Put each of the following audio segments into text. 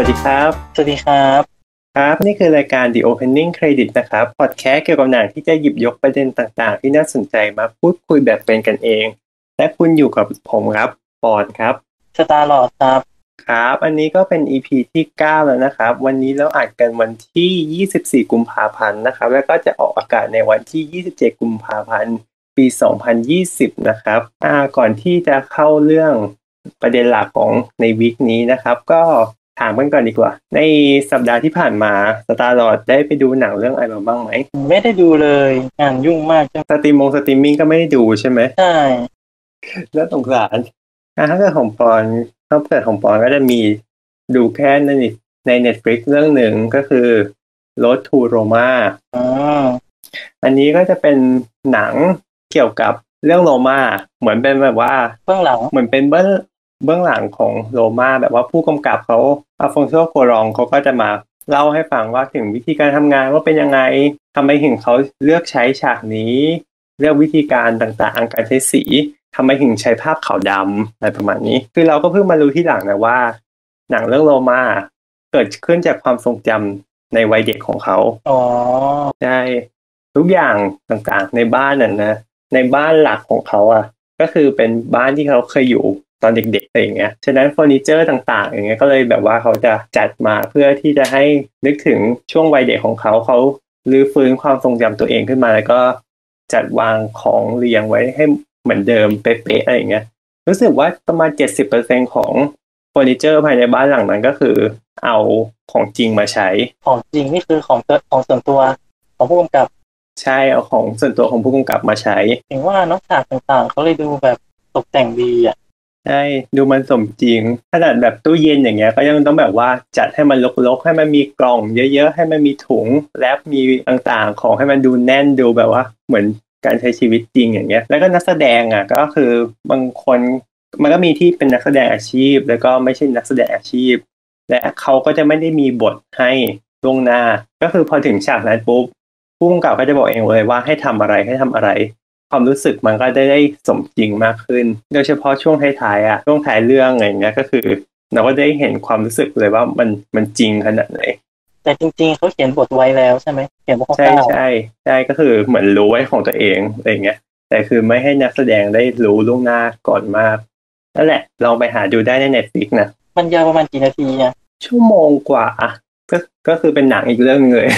วัสดีครับ สวัสดีครับ ครับ นี่คือรายการ The Opening Credit นะครับ พอดแคสต์เกี่ยวกับหนังที่จะหยิบยกประเด็นต่างๆ ที่น่าสนใจมาพูดคุยแบบเป็นกันเอง และคุณอยู่กับผมครับปอนครับสตาร์ลอดครับ ครับ อันนี้ก็เป็น EP ที่ 9 แล้วนะครับ วันนี้เราอัดกันวันที่ 24 กุมภาพันธ์นะครับ แล้วก็จะออกอากาศในวันที่ 27 กุมภาพันธ์ ปี 2020 นะครับอ่าก่อนที่จะเข้าเรื่องประเด็นหลักของใน week นี้นะครับ ก็ ถามกันก่อนดีกว่า ในสัปดาห์ที่ผ่านมาสตาร์ลอร์ดได้ไปดูหนังเรื่องอะไรมาบ้างไหม ไม่ได้ดูเลยงานยุ่งมากจัง streaming streaming ก็ไม่ได้ดูใช่ไหมใช่แล้วสงสารอะถ้าเกิดของปอนถ้าเกิดของปอนก็จะมีดูแค่ในใน Netflix เรื่องหนึ่งก็คือ Road to Roma อ๋ออันนี้ก็จะเป็นหนังเกี่ยวกับเรื่องโรมาเหมือนเป็นแบบว่าเบื้องหลังเหมือนเป็นเบื้อง เบื้องหลังของโรมาแบบว่าผู้กำกับเขาอาฟงโซโกรองเขาก็จะมาเล่าให้ฟังว่าถึงวิธีการทำงานว่าเป็นยังไงทำไมถึงเขาเลือกใช้ฉากนี้ เลือกวิธีการต่างๆ การใช้สีทำไมถึงใช้ภาพขาวดำอะไรประมาณนี้ คือเราก็เพิ่งมารู้ที่หลังนะว่า หนังเรื่องโรมาเกิดขึ้นจากความทรงจำในวัยเด็กของเขาอ๋อใช่ทุกอย่างต่างๆ ในบ้านน่ะนะในบ้านหลักของเขาอะ ก็คือเป็นบ้านที่เขาเคยอยู่ ตอนเด็กๆอะไรอย่างเงี้ย ฉะนั้นเฟอร์นิเจอร์ต่างๆ อย่างเงี้ยก็เลยแบบว่าเขาจะจัดมาเพื่อที่จะให้นึกถึงช่วงวัยเด็กของเขาเขารื้อฟื้นความทรงจำตัวเองขึ้นมาแล้วก็จัดวางของเรียงไว้ให้เหมือนเดิมเป๊ะๆอะไรอย่างเงี้ย รู้สึกว่าประมาณเจ็ดสิบเปอร์เซ็นของเฟอร์นิเจอร์ภายในบ้านหลังนั้นก็คือ เอาของจริงมาใช้ ของจริงนี่คือของตัวของส่วนตัวของผู้กำกับใช่เอาของส่วนตัวของผู้กำกับมาใช้ถึงว่าน้องฉากต่างๆเขาเลยดูแบบตกแต่งดีอะ ใช่ดูมันสมจริงขนาดแบบตู้เย็นอย่างเงี้ย ก็ยังต้องแบบว่าจัดให้มันรกๆ ให้มันมีกล่องเยอะๆ ให้มันมีถุงแรปมีต่างๆ ของให้มันดูแน่นดูแบบว่า เหมือนการใช้ชีวิตจริงอย่างเงี้ย แล้วก็นักแสดงอะก็คือบางคนมันก็มีที่เป็นนักแสดงอาชีพ แล้วก็ไม่ใช่นักแสดงอาชีพ และเขาก็จะไม่ได้มีบทให้ล่วงหน้า ก็คือพอถึงฉากนั้นปุ๊บผู้กำกับก็จะบอกเองเลยว่าให้ทำอะไรให้ทำอะไร ความรู้สึกมันก็ได้ได้สมจริงมากขึ้น โดยเฉพาะช่วงท้ายๆอะช่วงท้ายเรื่องอะไรอย่างเงี้ยก็คือ เราก็ได้เห็นความรู้สึกเลยว่ามันมันจริงขนาดไหนแต่จริงๆเขาเขียนบทไว้แล้วใช่ไหมเขียนบทคใช่ร่าวใช่ใช่ก็คือเหมือนรู้ไว้ของตัวเองอะไรอย่างเงี้ยแต่คือไม่ให้นักแสดงได้รู้ล่วงหน้าก่อนมากนั่นแหละลองไปหาดูได้ใน Netflix นะๆมันยาวประมาณกี่นาทีอะชั่วโมงกว่าอะก็ก็คือเป็นหนังอีกเรื่องหนึ่งเลย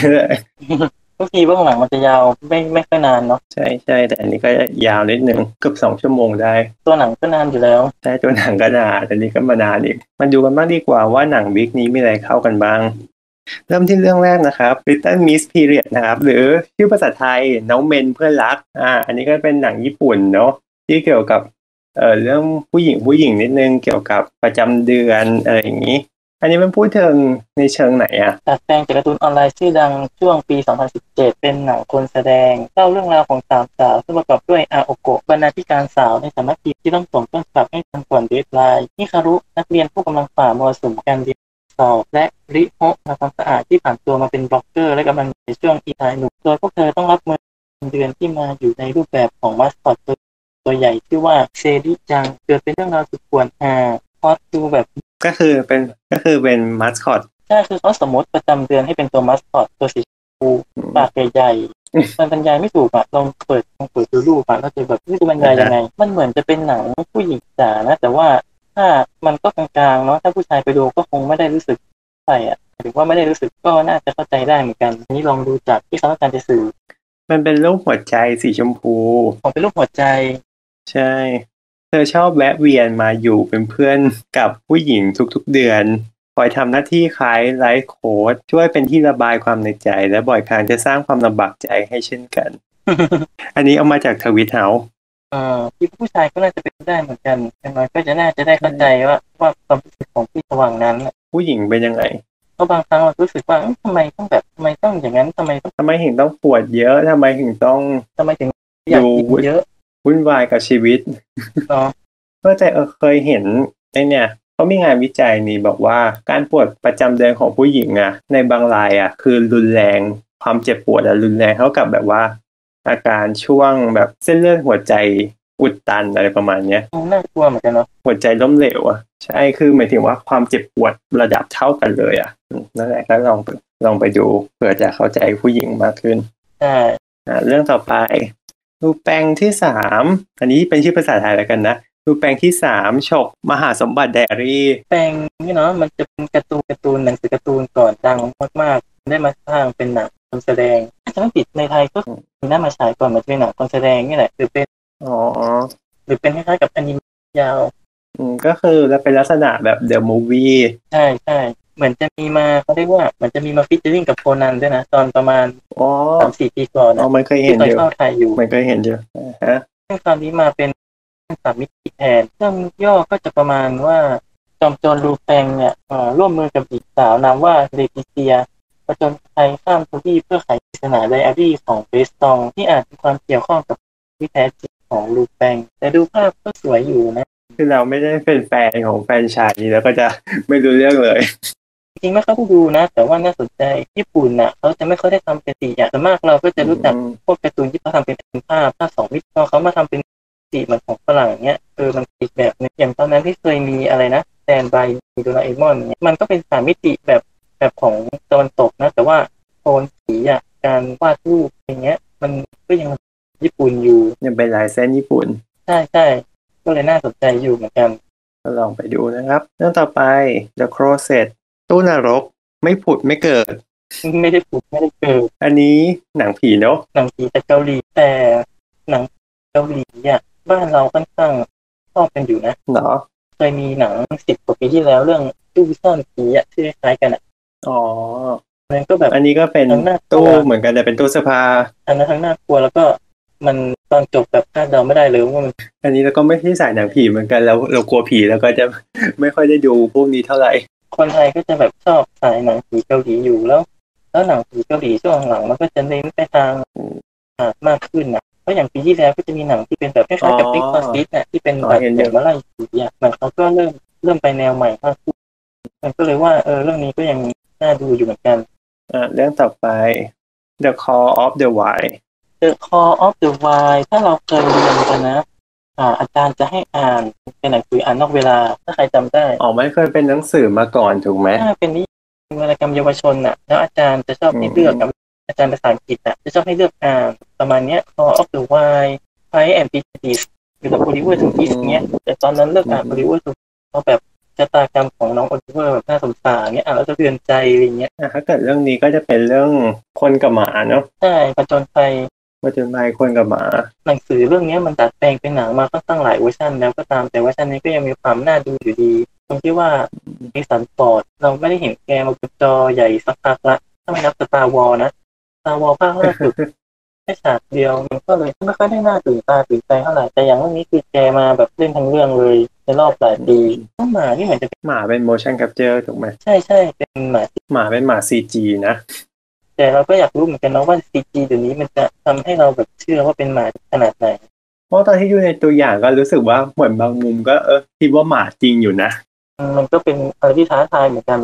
ทุกทีเบื้องหลังมันจะยาวไม่ไม่ค่อยนานเนาะใช่ใช่แต่อันนี้ก็ยาวนิดนึงเกือบสองชั่วโมงได้ ตัวหนังก็นานอยู่แล้วใช่ตัวหนังก็นานแต่นี้ก็มานานอีกมาดูกันบ้างดีกว่าว่าหนังวิกนี้มีอะไรเข้ากันบ้าง เริ่มที่เรื่องแรกนะครับ Little Miss Period นะครับ หรือชื่อภาษาไทยน้องเมนเพื่อนรักอ่าอันนี้ก็เป็นหนังญี่ปุ่นเนาะที่เกี่ยวกับเอ่อเรื่องผู้หญิงผู้หญิงนิดนึงเกี่ยวกับประจำเดือนอะไรอย่างนี้ อันนี้มันพูดถึงในเชิงไหนอะดัดแปลงจากการ์ตูนออนไลน์ชื่อดังช่วงปี 2017 เป็นหนังคนแสดงเล่าเรื่องราวของสามสาวซึ่งประกอบด้วยอาโอโกะบรรณาธิการสาวในสำนักพิมพ์ที่ต้องส่งต้นฉบับให้ทันก่อน deadline นิคารุนักเรียนผู้กำลังฝ่ามรสุมการเรียนสอบและริโฮะทำความสะอาดที่ผ่านตัวมาเป็นบล็อกเกอร์ และกำลังในช่วงอีทายหนุ่มโดยพวกเธอต้องรับมือเดือนที่มาอยู่ในรูปแบบของมัสคอตตัวตัวใหญ่ชื่อว่าเซริจังเกิดเป็นเรื่องราวสุดปวนฮา พอดดูแบบ ก็คือเป็นก็คือเป็นมัสคอตใช่คือเขาสมมติประจำเดือนให้เป็นตัวมัสคอตตัวสีชมพูปากใหญ่ๆมันบรรยายไม่ถูกอะลองเปิดลองเปิดดูรูปอะแล้วจะแบบนี่จะบรรยายยังไง มันเหมือนจะเป็นหนังผู้หญิงจ๋านะ แต่ว่าถ้ามันก็กลางๆเนาะถ้าผู้ชายไปดูก็คงไม่ได้รู้สึกใส่อะหรือว่าไม่ได้รู้สึกก็น่าจะเข้าใจได้เหมือนกันอันนี้ลองดูจากที่เขาต้องการจะสื่อ มันเป็นรูปหัวใจสีชมพูของเป็นรูปหัวใจ ใช่ เธอชอบแวะเวียนมาอยู่เป็นเพื่อนกับผู้หญิงทุกๆเดือนคอยทำหน้าที่คล้ายไลฟ์โค้ดช่วยเป็นที่ระบายความในใจ และบ่อยครั้งจะสร้างความลำบากใจให้เช่นกัน อันนี้เอามาจากทวิตเฮาเอ่อที่ผู้ชายก็น่าจะเป็นได้เหมือนกันอย่างน้อยก็จะน่าจะได้เข้าใจว่าว่าความรู้สึกของพี่ระหว่างนั้นอะผู้หญิงเป็นยังไงเพราะบางครั้งเรารู้สึกว่าเอ้ยทำไมต้องแบบทำไมต้องอย่างนั้นทำไมต้องทำไมถึงต้องปวดเยอะทำไมถึงต้องทำไมถึงอยากกินเยอะ วุ่นวายกับชีวิตเนาะก็แต่เออเคยเห็นไอเนี่ยเขามีงานวิจัยนี่บอกว่าการปวดประจำเดือนของผู้หญิงอะในบางรายอะคือรุนแรงความเจ็บปวดอะรุนแรงเท่ากับแบบว่า อาการช่วงแบบเส้นเลือดหัวใจอุดตันอะไรประมาณเนี้ยน่ากลัวเหมือนกันเนาะหัวใจล้มเหลวอะใช่คือหมายถึงว่าความเจ็บปวดระดับเท่ากันเลยอะอืมนั่นแหละก็ลองไปลองไปดูเผื่อจะเข้าใจผู้หญิงมากขึ้นใช่อ่าเรื่องต่อไป รูปแปลงที่สามอันนี้เป็นชื่อภาษาไทยแล้วกันนะรูปแปลงที่สามฉกมหาสมบัติไดอารี่ แปลงนี่เนาะมันจะเป็นการ์ตูนการ์ตูนหนังสือการ์ตูนก่อนดังมากๆ ได้มาสร้างเป็นหนังคนแสดงถ้าจะไม่ผิดในไทยก็มีน่ามาฉายก่อนมันจะเป็นหนังคนแสดงนี่แหละหรือเป็นอ๋อหรือเป็นคล้ายๆกับอนิเมะยาว อืมก็คือแล้วเป็นลักษณะแบบ the movieใช่ใช่ เหมือนจะมีมาเขาเรียกว่าเหมือนจะมีมา featuring กับโคนันด้วยนะ ตอนประมาณอ๋อสามสี่ปีก่อนอ๋อนะมันเคยที่เห็นตอนอยู่เข้าไทยอยู่มันเคยเห็นอยู่อ่าฮะซึ่งคราวนี้มาเป็นสามมิติแทนเรื่องย่อก็จะประมาณว่าจอมโจรลูแปงเนี่ยเอ่อร่วมมือกับหญิงสาวนามว่าเลติเซียประจนภัยข้ามทวีปเพื่อไขปริศนาไดอารี่ของเบสตอง ที่อาจมีความเกี่ยวข้องกับที่แท้จริงของลูแปง แต่ดูภาพก็สวยอยู่นะ คือเราไม่ได้เป็นแฟนของแฟรนไชส์นี้แล้วก็จะไม่รู้เรื่องเลย จริงๆไม่ค่อยได้ดูนะ แต่ว่าน่าสนใจญี่ปุ่นน่ะเขาจะไม่ค่อยได้ทำเป็น CG อะแต่มากเราก็จะรู้จักอืมพวกการ์ตูนที่เขาทำเป็นภาพภาพสองมิติพอเขามาทำเป็นสีเหมือนของฝรั่งเนี้ยเออมันอีกแบบหนึงอย่างตอนนั้นที่เคยมีอะไรนะแซนบายโดราเอมอนเนี่ยมันก็เป็นสามมิติแบบแบบของตะวันตกนะ แต่ว่าโทนสีอะการวาดรูปอย่างเงี้ย มันก็ยังญี่ปุ่นอยู่ยังเป็นลายเส้นญี่ปุ่นใช่ใช่ก็เลยน่าสนใจอยู่เหมือนกันก็ลองไปดูนะครับ เรื่องต่อไป The Closet ตู้นรกไม่ผุดไม่เกิด ไม่ได้ผูกไม่ได้เกิด อันนี้หนังผีเนาะหนังผีจากเกาหลีแต่หนังเกาหลีอะบ้านเราค่อนข้างชอบกันอยู่นะเนาะเคยมีหนังสิบกว่าปีที่แล้วเรื่องตู้ซ่อนผีอะที่คล้ายๆกันอะอ๋อมันก็แบบอันนี้ก็เป็นทั้งน่ากลัตู้วเหมือนกันแต่เป็นตู้เสื้อผ้าอันนั้นทั้งน่ากลัวแล้วก็มันตอนจบแบบคาดเดาไม่ได้เลยว่ามันอันนี้เราก็ไม่ใช่สายหนังผีเหมือนกันแล้วเรากลัวผีแล้วก็จะไม่ค่อยได้ดูพวกนี้เท่าไหร่ คนไทยก็จะแบบชอบสายหนังผีเกาหลีอยู่แล้ว แล้วหนังผีเกาหลีช่วงหลังมันก็จะเน้นไปทางอ่ามากขึ้นนะเพราะอย่างปีที่แล้วก็จะมีหนังที่เป็นแบบคล้ายๆกับอ๋อติ๊กตอซิสน่ะที่เป็นอ๋อแบบเห็นอยู่เด็กมาไล่ผีอะมันเขาก็เริ่มเริ่มไปแนวใหม่มากขึ้นมันก็เลยว่าเออเรื่องนี้ก็ยังน่าดูอยู่เหมือนกันอ่าเรื่องต่อไป The Call of the Wild The Call of the Wild ถ้าเราเคยเรียนกันนะ อ่าอาจารย์จะให้อ่านเป็นหนังสืออ่านนอกเวลา ถ้าใครจำได้อ๋อไม่เคยเป็นหนังสือมาก่อนถูกไหมถ้าเป็นนิวรรณกรรมเยาวชนน่ะ แล้วอาจารย์จะชอบให้เลือกกับอาจารย์ภาษาอังกฤษน่ะจะชอบให้เลือกอ่านประมาณเนี้ย Call of the Wild Pride and Prejudice หรือแบบ Oliver Twist เงี้ย แต่ตอนนั้นเลือกอ่าน Oliver Twist เพราะแบบชะตากรรมของน้องโอลิเวอร์แบบน่าสงสารเงี้ยอ่านแล้วจะเตือนใจอะไรเงี้ยอะถ้าเกิดเรื่องนี้ก็จะเป็นเรื่องคนกับหมาเนาะใช่ผจญภัย ว่าจะมาคนกับหมา หนังสือเรื่องนี้มันดัดแปลงเป็นหนังมาค่อนข้างหลายเวอร์ชันแล้วก็ตามแต่เวอร์ชันนี้ก็ยังมีความน่าดูอยู่ดี ตรงที่ว่าแฮร์ริสันฟอร์ดเราไม่ได้เห็นแกมาบนจอใหญ่สักพักละถ้าไม่นับ Star Wars นะ Star Wars ภาคล่าสุดแค่ฉากเดียวมันก็เลยไม่ค่อยได้น่าตื่นตาตื่นใจเท่าไหร่แต่อย่างเรื่องนี้คือแกมาแบบเล่นทั้งเรื่องเลยในรอบหลายปีน้องหมานี่เหมือนจะเป็นหมาเป็น motion capture ถูกไหมใช่ใช่เป็นหมาที่หมาเป็นหมา CG นะ แต่เราก็อยากรู้เหมือนกันนะว่าซีจีเดี๋ยวนี้มันจะทำให้เราแบบเชื่อว่าเป็นหมาขนาดไหน เพราะตอนที่อยู่ในตัวอย่างก็รู้สึกว่าเหมือนบางมุมก็เออคิดว่าหมาจริงอยู่นะ มันก็เป็นอะไรที่ท้าทายเหมือนกัน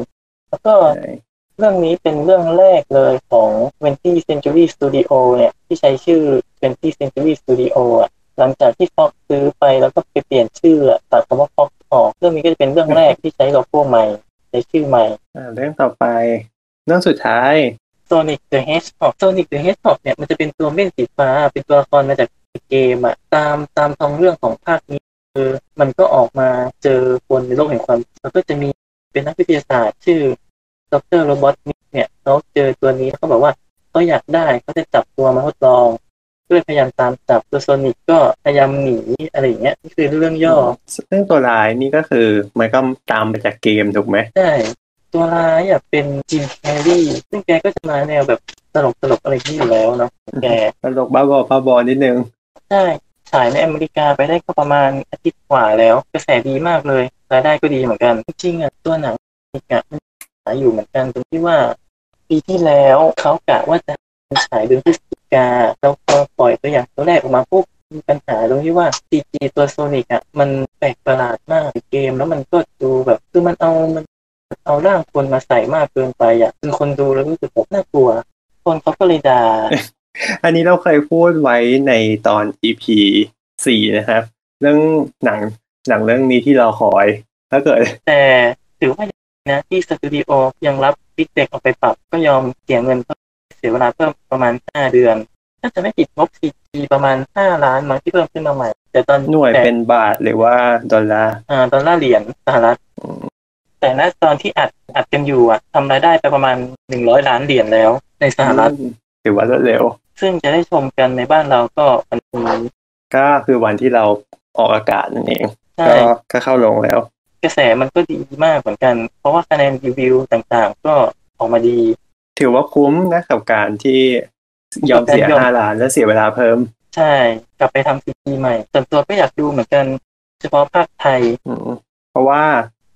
แล้วก็ใช่เรื่องนี้เป็นเรื่องแรกเลยของ 20th Century Studio เนี่ย ที่ใช้ชื่อ 20th Century Studio อะหลังจากที่ Fox ซื้อไปแล้วก็ไปเปลี่ยนชื่ออะตัดคำว่า Fox ออก เรื่องนี้ก็จะเป็นเรื่องแรกที่ใช้โลโก้ใหม่ใช้ชื่อใหม่อ่าเรื่องต่อไป เรื่องสุดท้าย Sonic the Hedgehog Sonic the Hedgehog เนี่ยมันจะเป็นตัวเม่นสีฟ้า เป็นตัวละครมาจากเกมอะตามตามท้องเรื่องของภาคนี้คือมันก็ออกมาเจอคนในโลกแห่งความแล้วก็จะมีเป็นนักวิทยาศาสตร์ ชื่อดร. Robotnik เนี่ยเขาเจอตัวนี้เขาบอกว่าเขาอยากได้เขาจะจับตัวมาทดลองก็เลยพยายามตามจับตัว Sonic ก็พยายามหนีอะไรอย่างเงี้ยนี่คือเรื่องย่อซึ่งตัวร้ายนี่ก็คือมันก็ตามไปจากเกมถูกไหมใช่ ตัวร้ายอะเป็นจิมแคร์รีซึ่งแกก็จะมาแนวแบบตลกตลกๆอะไรที่อยู่แล้วเนาะแกตลกบ้าบอบ้าบอนิดนึงใช่ฉายในอเมริกาไปได้ก็ประมาณอาทิตย์กว่าแล้ว กระแสดีมากเลยรายได้ก็ดีเหมือนกัน จริงๆอะตัวหนังอีกอะมันฉายอยู่เหมือนกันตรงที่ว่า ปีที่แล้วเขากะว่าจะฉายเดือนพฤศจิกาแล้วพอปล่อยตัวอย่างตัวแรกออกมาปุ๊บมีปัญหาตรงที่ว่า CG ตัวโซนิกอะมันแปลกประหลาดมากในเกม แล้วมันก็ดูแบบคือมันเอามัน เอาร่างคนมาใส่มากเกินไปอะคือคนดูแล้วรู้สึกแบบน่ากลัว คนเขาก็เลยด่าอันนี้เราเคยพูดไว้ในตอน EP สี่นะครับ เรื่องหนังหนังเรื่องนี้ที่เราคอย ถ้าเกิด แต่ถือว่านะที่สตูดิโอยังรับพิกเด็กออกไปปรับก็ยอมเสียเงินเพิ่มเสียเวลาเพิ่มประมาณห้าเดือนถ้าจะไม่ผิดงบซีจีประมาณห้าล้านมั้งที่เพิ่มขึ้นมาใหม่ แต่ตอนหน่วยแต่เป็นบาทหรือว่าดอลลาร์อ่าดอลลาร์เหรียญสหรัฐอืม แต่ณตอนที่อัดอัดกันอยู่อะทำรายได้ไปประมาณหนึ่งร้อยล้านเหรียญแล้ว ในสหรัฐถือว่ารวดเร็ว ซึ่งจะได้ชมกันในบ้านเราก็วันนี้ก็คือวันที่เราออกอากาศนั่นเองใช่ก็ก็เข้าลงแล้ว กระแสมันก็ดีมากเหมือนกัน เพราะว่าคะแนนรีวิวต่างๆ ก็ออกมาดี ถือว่าคุ้มนะกับการที่ยอมเสียยอมห้าล้านแล้วเสียเวลาเพิ่ม ใช่ กลับไปทำ CG ใหม่ส่วนตัวก็อยากดูเหมือนกัน เฉพาะพากย์ไทยอืมเพราะว่า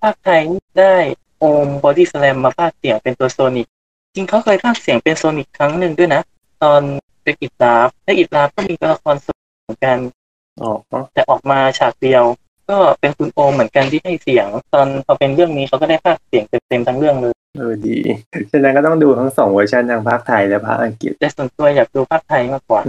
พากย์ไทยได้โอมบอดี้สแลมมาพากย์เสียงเป็นตัว Sonic จริงเขาเคยพากย์เสียงเป็น Sonic ครั้งหนึ่งด้วยนะ ตอน Wreck-It Ralph และ Wreck-It Ralph ก็มีตัวละคร Sonic เหมือนกันอ๋อแต่ออกมาฉากเดียว ก็เป็นคุณโอมเหมือนกันที่ให้เสียง ตอนพอเป็นเรื่องนี้เขาก็ได้ภาคเสียงเต็มๆทั้งเรื่องเลยเออดีฉะนั้นก็ต้องดูทั้งสองเวอร์ชันทั้งภาคไทยและภาคอังกฤษแต่ส่วนตัวอยากดูภาคไทยมากกว่า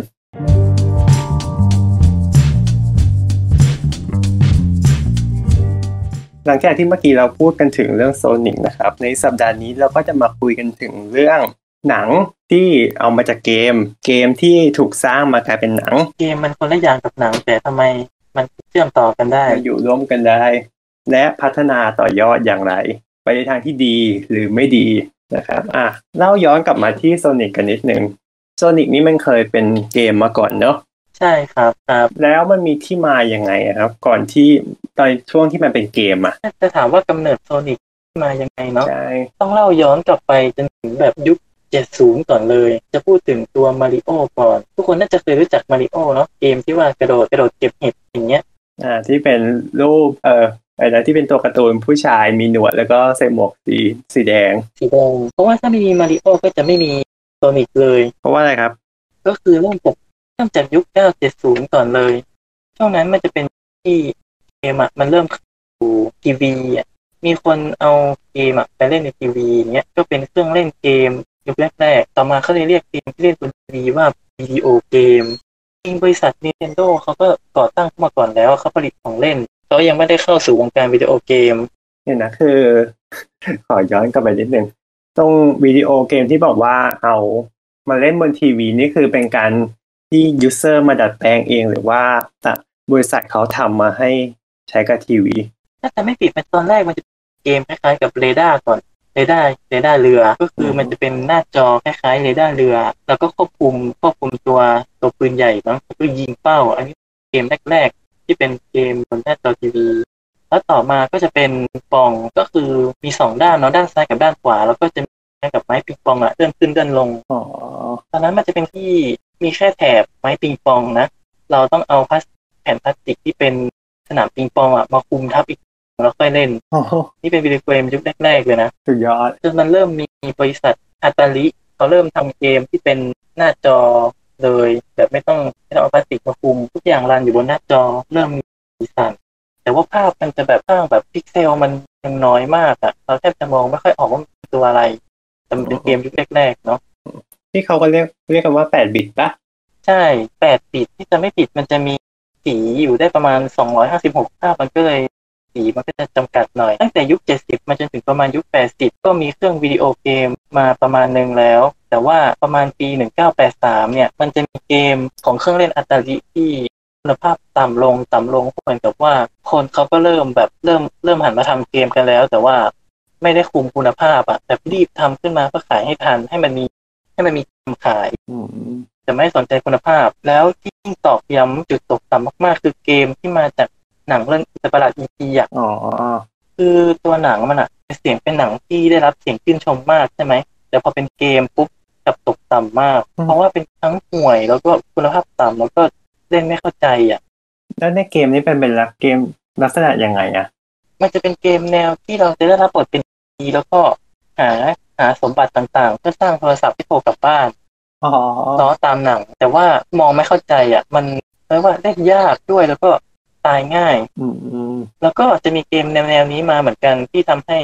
หลังจากที่เมื่อกี้เราพูดกันถึงเรื่องโซนิกนะครับ ในสัปดาห์นี้เราก็จะมาคุยกันถึงเรื่องหนังที่เอามาจากเกม เกมที่ถูกสร้างมากลายเป็นหนัง เกมมันคนละอย่างกับหนัง แต่ทำไมมันเชื่อมต่อกันได้มาอยู่ร่วมกันได้ และพัฒนาต่อยอดอย่างไร ไปในทางที่ดีหรือไม่ดีนะครับอะเล่าย้อนกลับมาที่โซนิกกันนิดนึงโซนิกนี่มันเคยเป็นเกมมาก่อนเนาะใช่ครับครับ แล้วมันมีที่มาอย่างไงอะครับ ก่อนที่ ตอนช่วงที่มันเป็นเกมอะจะถามว่ากำเนิดโซนิกมายังไงเนาะใช่ต้องเล่าย้อนกลับไปจนถึงแบบยุค70 ก่อนเลย จะพูดถึงตัวมาริโอก่อน ทุกคนน่าจะเคยรู้จักมาริโอเนาะเกมที่ว่ากระโดดกระโดดเก็บเห็ดอย่างเงี้ยอ่าที่เป็นรูปเอ่ออะไรนะที่เป็นตัวการ์ตูนผู้ชายมีหนวดแล้วก็ใส่หมวกสีสีแดง สีแดง เพราะว่าถ้าไม่มีมาริโอก็จะไม่มีโซนิกเลย เพราะว่าอะไรครับ ก็คือเริ่มจากเริ่มจากยุค 970 ก่อนเลย ช่วงนั้นมันจะเป็นที่ เกมอะมันเริ่มสู่ทีวีอะมีคนเอาเกมอะไปเล่นในทีวีเนี้ยก็เป็นเครื่องเล่นเกมยุคแรกๆต่อมาเขาเลยเรียกเกมที่เล่นบนทีวีว่าวิดีโอเกมจริงบริษัท Nintendo เขาก็ก่อตั้งขึ้นมาก่อนแล้วเขาผลิตของเล่นเขายังไม่ได้เข้าสู่วงการวิดีโอเกม เนี่ยนะคือ ขอย้อนกลับไปนิดนึงตรงวิดีโอเกมที่บอกว่าเอามาเล่นบนทีวีนี่คือเป็นการที่ user มาดัดแปลงเองหรือว่าบริษัทเขาทำมาให้ ใช้กับทีวี ถ้าจำไม่ผิดมันตอนแรกมันจะเป็นเกมคล้ายๆกับเรดาร์ก่อนเรดาร์เรดาร์เรือก็คือมันจะเป็นหน้าจอคล้ายๆเรดาร์เรือ แล้วก็ควบคุมควบคุมตัวตัวปืนใหญ่เนาะแล้วก็ยิงเป้า อันนี้เกมแรกๆที่เป็นเกมบนหน้าจอทีวีแล้วต่อมาก็จะเป็น Pong ก็คือมีสองด้านเนาะด้านซ้ายกับด้านขวา แล้วก็จะมีกับไม้ปิงปองอะเลื่อนขึ้นเลื่อนลงอ๋อตอนนั้นมันจะเป็นที่มีแค่แถบไม้ปิงปองนะ เราต้องเอาพลาสแผ่นพลาสติกที่เป็น สนามปิงปองอะมาคลุมทับอีกแล้วค่อยเล่นโอ้โหนี่เป็นวิดีโอเกมยุคแรกๆเลยนะสุดยอดจนมันเริ่มมีบริษัท Atari เขาเริ่มทำเกมที่เป็นหน้าจอเลยแบบไม่ต้องไม่ต้องเอาพลาสติกมาคลุม ทุกอย่างรันอยู่บนหน้าจอเริ่มมีสีสันแต่ว่าภาพมันจะแบบภาพแบบพิกเซลมันยังน้อยมากอะเราแทบจะมองไม่ค่อยออกว่ามันเป็นตัวอะไรแต่มันเป็นเกมยุคแรกๆเนาะที่เขาก็เรียกเรียกกันว่าแปดบิตปะใช่แปดปิดที่จะไม่ปิดมันจะมี สีอยู่ได้ประมาณสองร้อยห้าสิบหกภาพมันก็เลยสีมันก็จะจำกัดหน่อย ตั้งแต่ยุคเจ็ดสิบมาจนถึงประมาณยุคแปดสิบก็มีเครื่องวิดีโอเกมมาประมาณหนึ่งแล้ว แต่ว่าประมาณปีหนึ่งเก้าแปดสามเนี่ย มันจะมีเกมของเครื่องเล่นอัตาลิที่คุณภาพต่ำลงต่ำลงเหมือนกับว่า คนเขาก็เริ่มแบบเริ่มเริ่มหันมาทำเกมกันแล้ว แต่ว่าไม่ได้คุมคุณภาพอะแต่รีบทำขึ้นมาเพื่อขายให้ทันให้มันมีให้มันมีขาย อืมแต่ไม่สนใจคุณภาพ แล้วที่ยิ่งตอกย้ำจุดตกต่ำมากๆ คือเกมที่มาจากหนังเรื่องอิตาประหลาดอีพีอะอ๋อคือตัวหนังมันอะเสียงเป็นหนังที่ได้รับเสียงชื่นชมมากใช่ไหมแต่พอเป็นเกมปุ๊บกลับตกต่ำมาก เพราะว่าเป็นทั้งห่วยแล้วก็คุณภาพต่ำแล้วก็เล่นไม่เข้าใจอะ แล้วในเกมนี้เป็นเป็นลักเกมลักษณะยังไงอะมันจะเป็นเกมแนวที่เราจะได้รับบทเป็นดีแล้วก็หาหาสมบัติต่างๆ เพื่อสร้างโทรศัพท์ให้โทรกลับบ้าน อ๋อล้อตามหนัง แต่ว่ามองไม่เข้าใจอะ มันเรียกว่าเล่นยากด้วยแล้วก็ตายง่าย อืมอืมแล้วก็จะมีเกมแนวๆนี้มาเหมือนกันที่ทำให้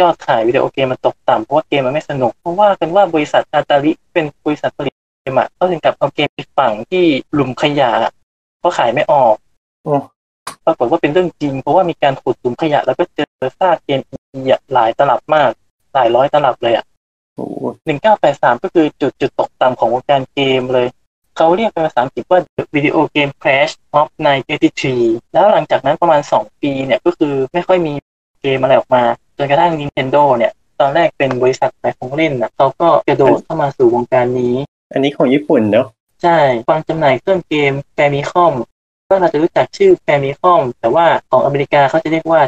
ยอดขายวิดีโอเกมมันตกต่ำเพราะว่าเกมมันไม่สนุก เพราะว่ากันว่าบริษัทอาตาลิเป็นบริษัทผลิตเกมอะเขาถึงกับเอาเกมไปฝังที่หลุมขยะเพราะขายไม่ออกโอ้ปรากฏว่าเป็นเรื่องจริง เพราะว่ามีการขุดหลุมขยะ แล้วก็เจอซากเกมอีหลายตลับมาก หลายร้อยตลับเลยอะ หนึ่งเก้าแปดสามก็คือจุดจุดตกต่ำของวงการเกมเลย เขาเรียกเป็นภาษาอังกฤษว่า Video Game Crash of 1983 แล้วหลังจากนั้นประมาณ 2 ปีเนี่ย ก็คือไม่ค่อยมีเกมอะไรออกมา จนกระทั่ง Nintendo เนี่ย ตอนแรกเป็นบริษัทขายของเล่นนะเขาก็กระโดดเข้ามาสู่วงการนี้ อันนี้ของญี่ปุ่นเนาะใช่วางจำหน่ายเครื่องเกม Famicom ก็เราจะรู้จักชื่อ Famicom แต่ว่าของอเมริกาเขาจะเรียกว่า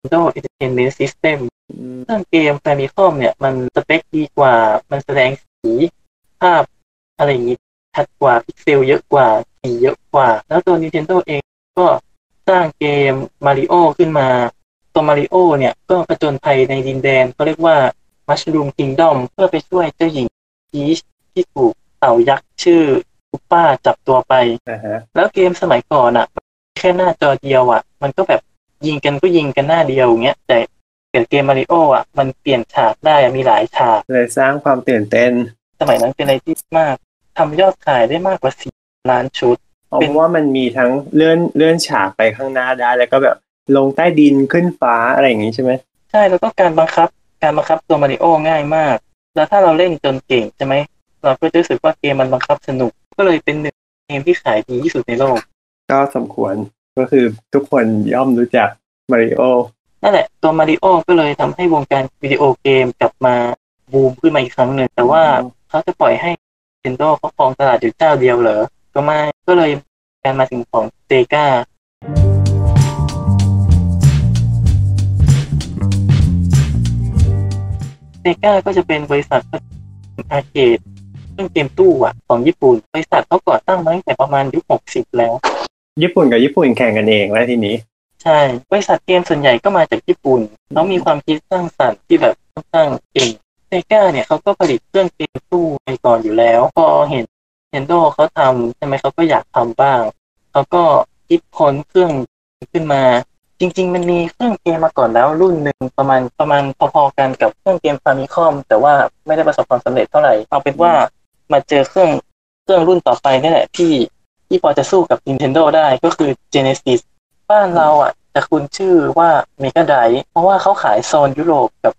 Nintendo Entertainment System เครื่องเกม Famicom เนี่ย มันสเปคดีกว่า มันแสดงสีภาพอะไรอย่างนี้ชัดกว่าพิกเซลเยอะกว่าสีเยอะกว่า แล้วตัว Nintendo เองก็สร้างเกม Mario ขึ้นมา ตัว Mario เนี่ย ก็ผจญภัยในดินแดนเขาเรียกว่า Mushroom Kingdom เพื่อไปช่วยเจ้าหญิงพีชที่ถูกเต่ายักษ์ชื่อคุป้าจับตัวไปแล้วเกมสมัยก่อนอะ แค่หน้าจอเดียวอะ มันก็แบบยิงกันก็ยิงกันหน้าเดียวอย่างเงี้ยแต่ เกมมาริโออะมันเปลี่ยนฉากได้มีหลายฉาก เลยสร้างความตื่นเต้น สมัยนั้นเป็นอะไรที่มากทำยอดขายได้มากกว่าสี่ล้านชุด เพราะว่ามันมีทั้งเลื่อนเลื่อนฉากไปข้างหน้าได้ แล้วก็แบบลงใต้ดินขึ้นฟ้าอะไรอย่างงี้ใช่ไหมใช่แล้วก็การบังคับ การบังคับตัวมาริโอง่ายมาก แล้วถ้าเราเล่นจนเก่งใช่ไหมเราก็จะรู้สึกว่าเกมมันบังคับสนุกก็เลยเป็นหนึ่งเกมที่ขายดีที่สุดในโลก ก็สมควรก็คือทุกคนย่อมรู้จักมาริโอ นั่นแหละตัวมาริโอก็เลยทำให้วงการวิดีโอเกมกลับมาบูมขึ้นมาอีกครั้งหนึ่งแต่ว่าเขาจะปล่อยให้ Nintendo เขาครองตลาดอยู่เจ้าเดียวเหรอ ก็ไม่ก็เลยการมาถึงของเซกาเซกาก็จะเป็นบริษัทอาร์เคดเครื่องเกมตู้อะของญี่ปุ่น บริษัทเขาก่อตั้งมาตั้งแต่ประมาณยุคหกสิบแล้ว ญี่ปุ่นกับญี่ปุ่นแข่งกันเองแล้วทีนี้ ใช่บริษัทเกมส่วนใหญ่ก็มาจากญี่ปุ่นเขามีความคิดสร้างสรรค์ที่แบบค่อนข้างเก่งเซกาเนี่ยเขาก็ผลิตเครื่องเกมตู้ไปก่อนอยู่แล้ว พอเห็น Nintendo เขาทำใช่ไหมเขาก็อยากทำบ้างเขาก็คิดค้นเครื่องขึ้นมา จริง ๆ มันมีเครื่องเกมมาก่อนแล้วรุ่นหนึ่งประมาณประมาณพอๆกันกับเครื่องเกมฟามิคอม แต่ว่าไม่ได้ประสบความสำเร็จเท่าไหร่เอาเป็นว่ามาเจอเครื่องเครื่องรุ่นต่อไปนี่แหละที่ที่พอจะสู้กับ Nintendo ได้ก็คือ Genesis บ้านเราอะจะคุ้นชื่อว่า Mega Drive เพราะว่าเขาขายโซนยุโรปกับ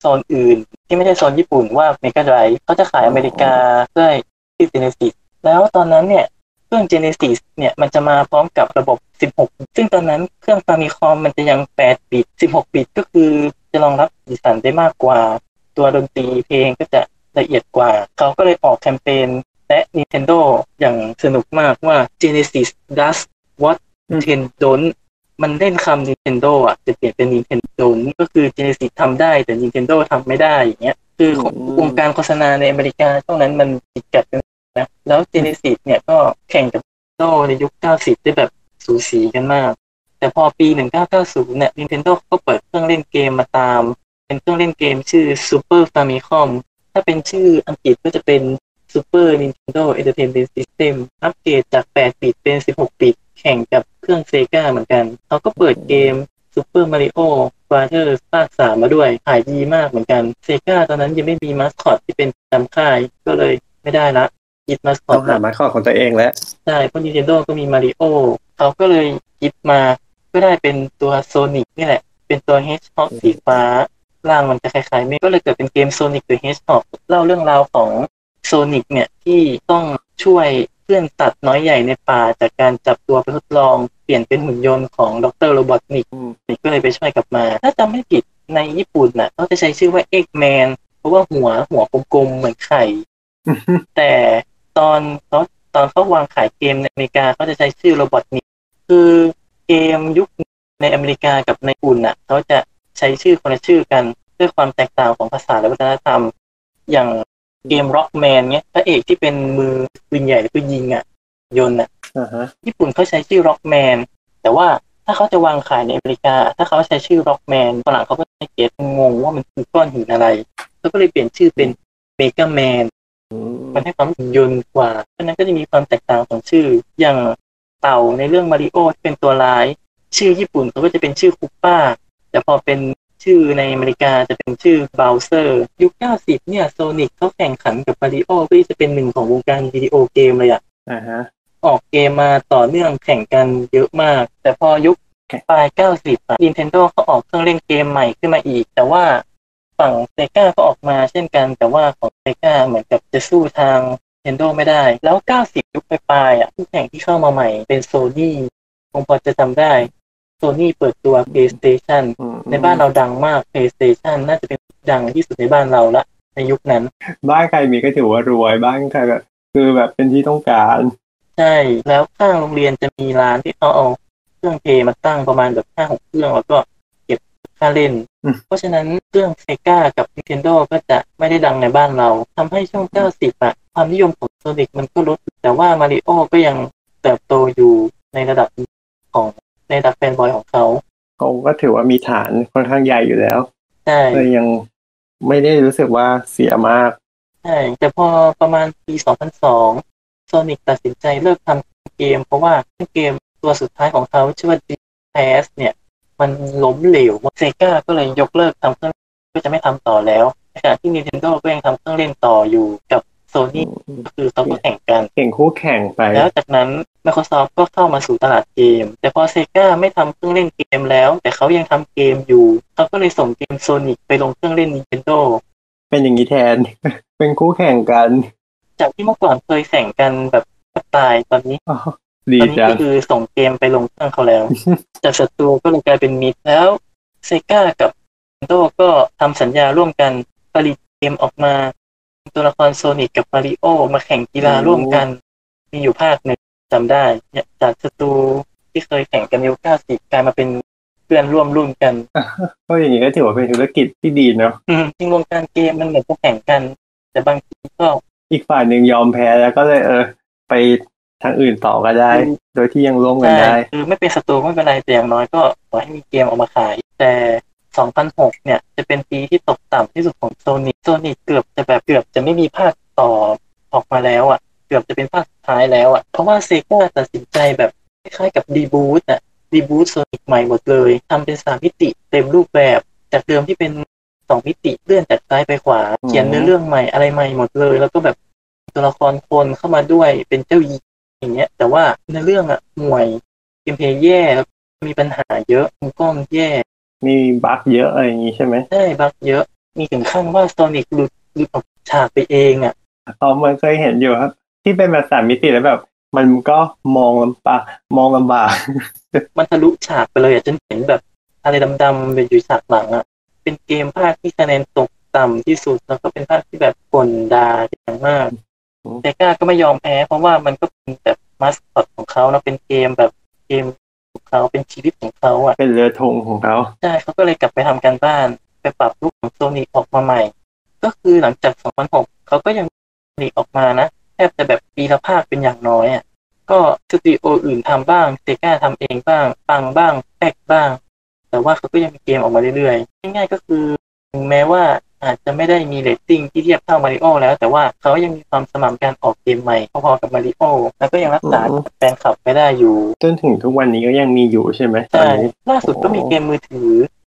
โซนอื่น ที่ไม่ใช่โซนญี่ปุ่นว่า Mega Drive เขาจะขายอเมริกาด้วยที่ Genesis แล้วตอนนั้นเนี่ยเครื่อง Genesis เนี่ยมันจะมาพร้อมกับระบบ 16 ซึ่งตอนนั้นเครื่อง Famicom มันจะยัง 8 บิต 16 บิตก็คือจะรองรับสีสันได้มากกว่า ตัวดนตรีเพลงก็จะละเอียดกว่า เขาก็เลยออกแคมเปญและ Nintendo อย่างสนุกมากว่า Genesis does what Nintendo มันเล่นคำ Nintendo อะจะเปลี่ยนเป็น Nintendo ก็คือ Genesis ทำได้แต่ Nintendo ทำไม่ได้อย่างเงี้ย คือวงการโฆษณาในอเมริกาช่วงนั้นมันติดกัดกันนะแล้ว Genesis เนี่ยก็แข่งกับ Nintendo ในยุค 90 ได้แบบสูสีกันมาก แต่พอปี 1990 เนี่ย Nintendo ก็เปิดเครื่องเล่นเกมมาตาม เป็นเครื่องเล่นเกมชื่อ Super Famicom ถ้าเป็นชื่ออังกฤษก็จะเป็น Super Nintendo Entertainment System อัปเกรดจาก 8 บิตเป็น 16 บิต แข่งกับเครื่องเซกาเหมือนกัน เขาก็เปิดเกม Super Mario Brothers ภาค 3 มาด้วย ขายดีมากเหมือนกันเซกาตอนนั้นยังไม่มีมาสคอตที่เป็นจำค่าย ก็เลยไม่ได้ละยิดมาสคอต้ตองหามาข้อของตัวเองแล้ว ใช่ เพราะ Nintendo ก็มี Mario เขาก็เลยหยิบมา ก็ได้เป็นตัว Sonic นี่แหละ เป็นตัว Hedgehog สีฟ้าร่างมันจะคล้ายๆไม่ก็เลยเกิดเป็นเกม Sonic หรือ Hedgehog เล่าเรื่องราวของ Sonic เนี่ยที่ต้องช่วยเพื่อนตัดน้อยใหญ่ในป่า จากการจับตัวไปทดลองเปลี่ยนเป็นหุ่นยนต์ของดรโรบอทนิกก็เลยไปช่วยกลับมา ถ้าจำไม่ผิดในญี่ปุ่นน่ะเขาจะใช้ชื่อว่า Eggman เพราะว่าหัวหัวกลมๆเหมือนไข่ แต่ตอนเขาตอนเขาวางขายเกมในอเมริกาเขาจะใช้ชื่อโรบอทนิกคือเกมยุคในอเมริกากับในญี่ปุ่นน่ะเขาจะใช้ชื่อคนละชื่อกันด้วยความแตกต่างของภาษาและวัฒนธรรม อย่าง เกม Rockman เนี้ยพระเอกที่เป็นมือปืนใหญ่แล้วก็ยิงอะ ยนต์อะอ่าฮะญี่ปุ่นเขาใช้ชื่อ Rockman แต่ว่าถ้าเขาจะวางขายในอเมริกา ถ้าเขาใช้ชื่อ Rockman ฝรั่งเขาก็จะ get งงว่ามันคือก้อนหินอะไรเขาก็เลยเปลี่ยนชื่อเป็น Mega Man มันให้ความยนต์กว่าเพราะนั้นก็จะมีความแตกต่างของชื่อ อย่างเต่าในเรื่องมาริโอที่เป็นตัวร้าย ชื่อญี่ปุ่นเขาก็จะเป็นชื่อ Koopa แต่พอเป็น ชื่อในอเมริกาจะเป็นชื่อ Bowser ยุค 90 เนี่ยโซนิกเขาแข่งขันกับมาริโอเพื่อที่จะเป็นหนึ่งของวงการวิดีโอเกมเลยอะอ่าฮะออกเกมมาต่อเนื่องแข่งกันเยอะมาก แต่พอยุคปลาย 90อะ Nintendo เขาออกเครื่องเล่นเกมใหม่ขึ้นมาอีก แต่ว่าฝั่ง Sega ก็ออกมาเช่นกัน แต่ว่าของ Sega เหมือนกับจะสู้ทาง Nintendo ไม่ได้ แล้ว 90 ยุคปลายๆอะคู่แข่งที่เข้ามาใหม่เป็น Sony คงพอจะจำได้ Sony เปิดตัว PlayStation อืมในบ้านเราดังมาก PlayStation น่าจะเป็นดังที่สุดในบ้านเราละในยุคนั้น บ้านใครมีก็ถือว่ารวยบ้านใครแบบคือแบบเป็นที่ต้องการ ใช่แล้วข้างโรงเรียนจะมีร้านที่เขาเอาเครื่องเพลย์มาตั้งประมาณแบบห้าหกเครื่องแล้วก็เก็บค่าเล่นอืมเพราะฉะนั้นเครื่องเซกากับ Nintendo ก็จะไม่ได้ดังในบ้านเราทำให้ช่วง90อะความนิยมของโซนิกมันก็ลดแต่ว่ามาริโอก็ยังเติบโตอยู่ในระดับของ ในระดับแฟนบอยของเขาเขาก็ถือว่ามีฐานค่อนข้างใหญ่อยู่แล้วใช่เลยยังไม่ได้รู้สึกว่าเสียมากใช่แต่พอประมาณปี 2002 Sonic ตัดสินใจเลิกทำเกม เพราะว่าเกมตัวสุดท้ายของเขาชื่อว่า Dream Pass เนี่ย มันล้มเหลวเซกาก็เลยยกเลิกทำเครื่องก็จะไม่ทำต่อแล้วในขณะที่ Nintendo ก็ยังทำเครื่องเล่นต่ออยู่กับ Sony ก็คือเขาก็แข่งกันเก่งคู่แข่งไป แล้วจากนั้น Microsoft ก็เข้ามาสู่ตลาดเกม แต่พอ Sega ไม่ทำเครื่องเล่นเกมแล้ว แต่เขายังทำเกมอยู่ เขาก็เลยส่งเกม Sonic ไปลงเครื่องเล่น Nintendo เป็นอย่างนี้แทน เป็นคู่แข่งกัน จากที่เมื่อก่อนเคยแข่งกันแบบแทบตายตอนนี้อ๋อดีตอนนี้จังก็คือส่งเกมไปลงเครื่องเขาแล้ว จากศัตรูก็เลยกลายเป็นมิตรแล้วเซกากับ Nintendo ก็ทำสัญญาร่วมกันผลิตเกมออกมา ตัวละครโซนิกกับมาริโอมาแข่งกีฬาร่วมกัน มีอยู่ภาคหนึ่งจำได้เนี่ยจากศัตรูที่เคยแข่งกันในยุค90กลายมาเป็นเพื่อนร่วมรุ่นกันก็อย่างนี้ก็ถือว่าเป็นธุรกิจที่ดีเนาะอืมจริงวงการเกมมันเหมือนพวกแข่งกัน แต่บางทีก็อีกฝ่ายหนึ่งยอมแพ้แล้วก็เลยเออ ไปทางอื่นต่อก็ได้ โดยที่ยังร่วมกันใช่ได้คือไม่เป็นศัตรูไม่เป็นไรแต่อย่างน้อยก็ขอให้มีเกมออกมาขาย แต่ 2006 เนี่ย จะเป็นปีที่ตกต่ำที่สุดของโซนิโซนิเกือบจะแบบเกือบจะไม่มีภาคต่อออกมาแล้วอะ เกือบจะเป็นภาคสุดท้ายแล้วอะ เพราะว่าเซกาตัดสินใจแบบคล้ายๆกับดีบูตอะดีบูตโซนิกใหม่หมดเลยทำเป็นสามมิติเต็มรูปแบบ จากเดิมที่เป็นสองมิติเลื่อนจากซ้ายไปขวา เขียนเนื้อเรื่องใหม่อะไรใหม่หมดเลย แล้วก็แบบตัวละครคนเข้ามาด้วยเป็นเจ้าหญิงอย่างเงี้ย แต่ว่าในอเรื่องอะห่วยเกมเพลย์แย่แล้วมีปัญหาเยอะมุมกล้องแย่ มีบั๊กเยอะอะไรอย่างนี้ใช่ไหมได้บักเยอะ มีถึงขั้นว่าโซนิกหลุดหลุดออกฉากไปเองอะเขามันเคยเห็นอยู่ครับ ที่เป็นแบบสามมิติแล้วแบบ มันก็มองลำบากมองลำบากมันทะลุฉากไปเลยอะจนเห็นแบบอะไรดำๆไปอยู่ฉากหลังอะเป็นเกมภาคที่คะแนนตกต่ำที่สุดแล้วก็เป็นภาคที่แบบกลดาอย่างมากอืมเซกาก็ไม่ยอมแพ้ เพราะว่ามันก็เป็นแบบมาสคอตของเขานะเป็นเกมแบบเกมของ เขาเป็นชีวิตของเขาอะเป็นเรือธงของเขาใช่เขาก็เลยกลับไปทำการบ้าน ไปปรับรูปของโซนิออกมาใหม่ ก็คือหลังจาก 2006 เขาก็ยังผลิตออกมานะแทบจะแบบปีละภาคเป็นอย่างน้อยอะก็สตูดิโออื่นทำบ้างเซกาทำเองบ้างปังบ้างแป๊กบ้าง แต่ว่าเขาก็ยังมีเกมออกมาเรื่อยๆง่ายๆก็คือถึงแม้ว่า อาจจะไม่ได้มีเรตติ้งที่เทียบเท่ามาริโอแล้ว แต่ว่าเขายังมีความสม่ำการออกเกมใหม่พอๆกับมาริโอแล้วก็ยังรักษาแฟนคลับไปได้อยู่ จนถึงทุกวันนี้ก็ยังมีอยู่ใช่ไหมตอนใช่นี้ล่าสุดก็มีเกมมือถือ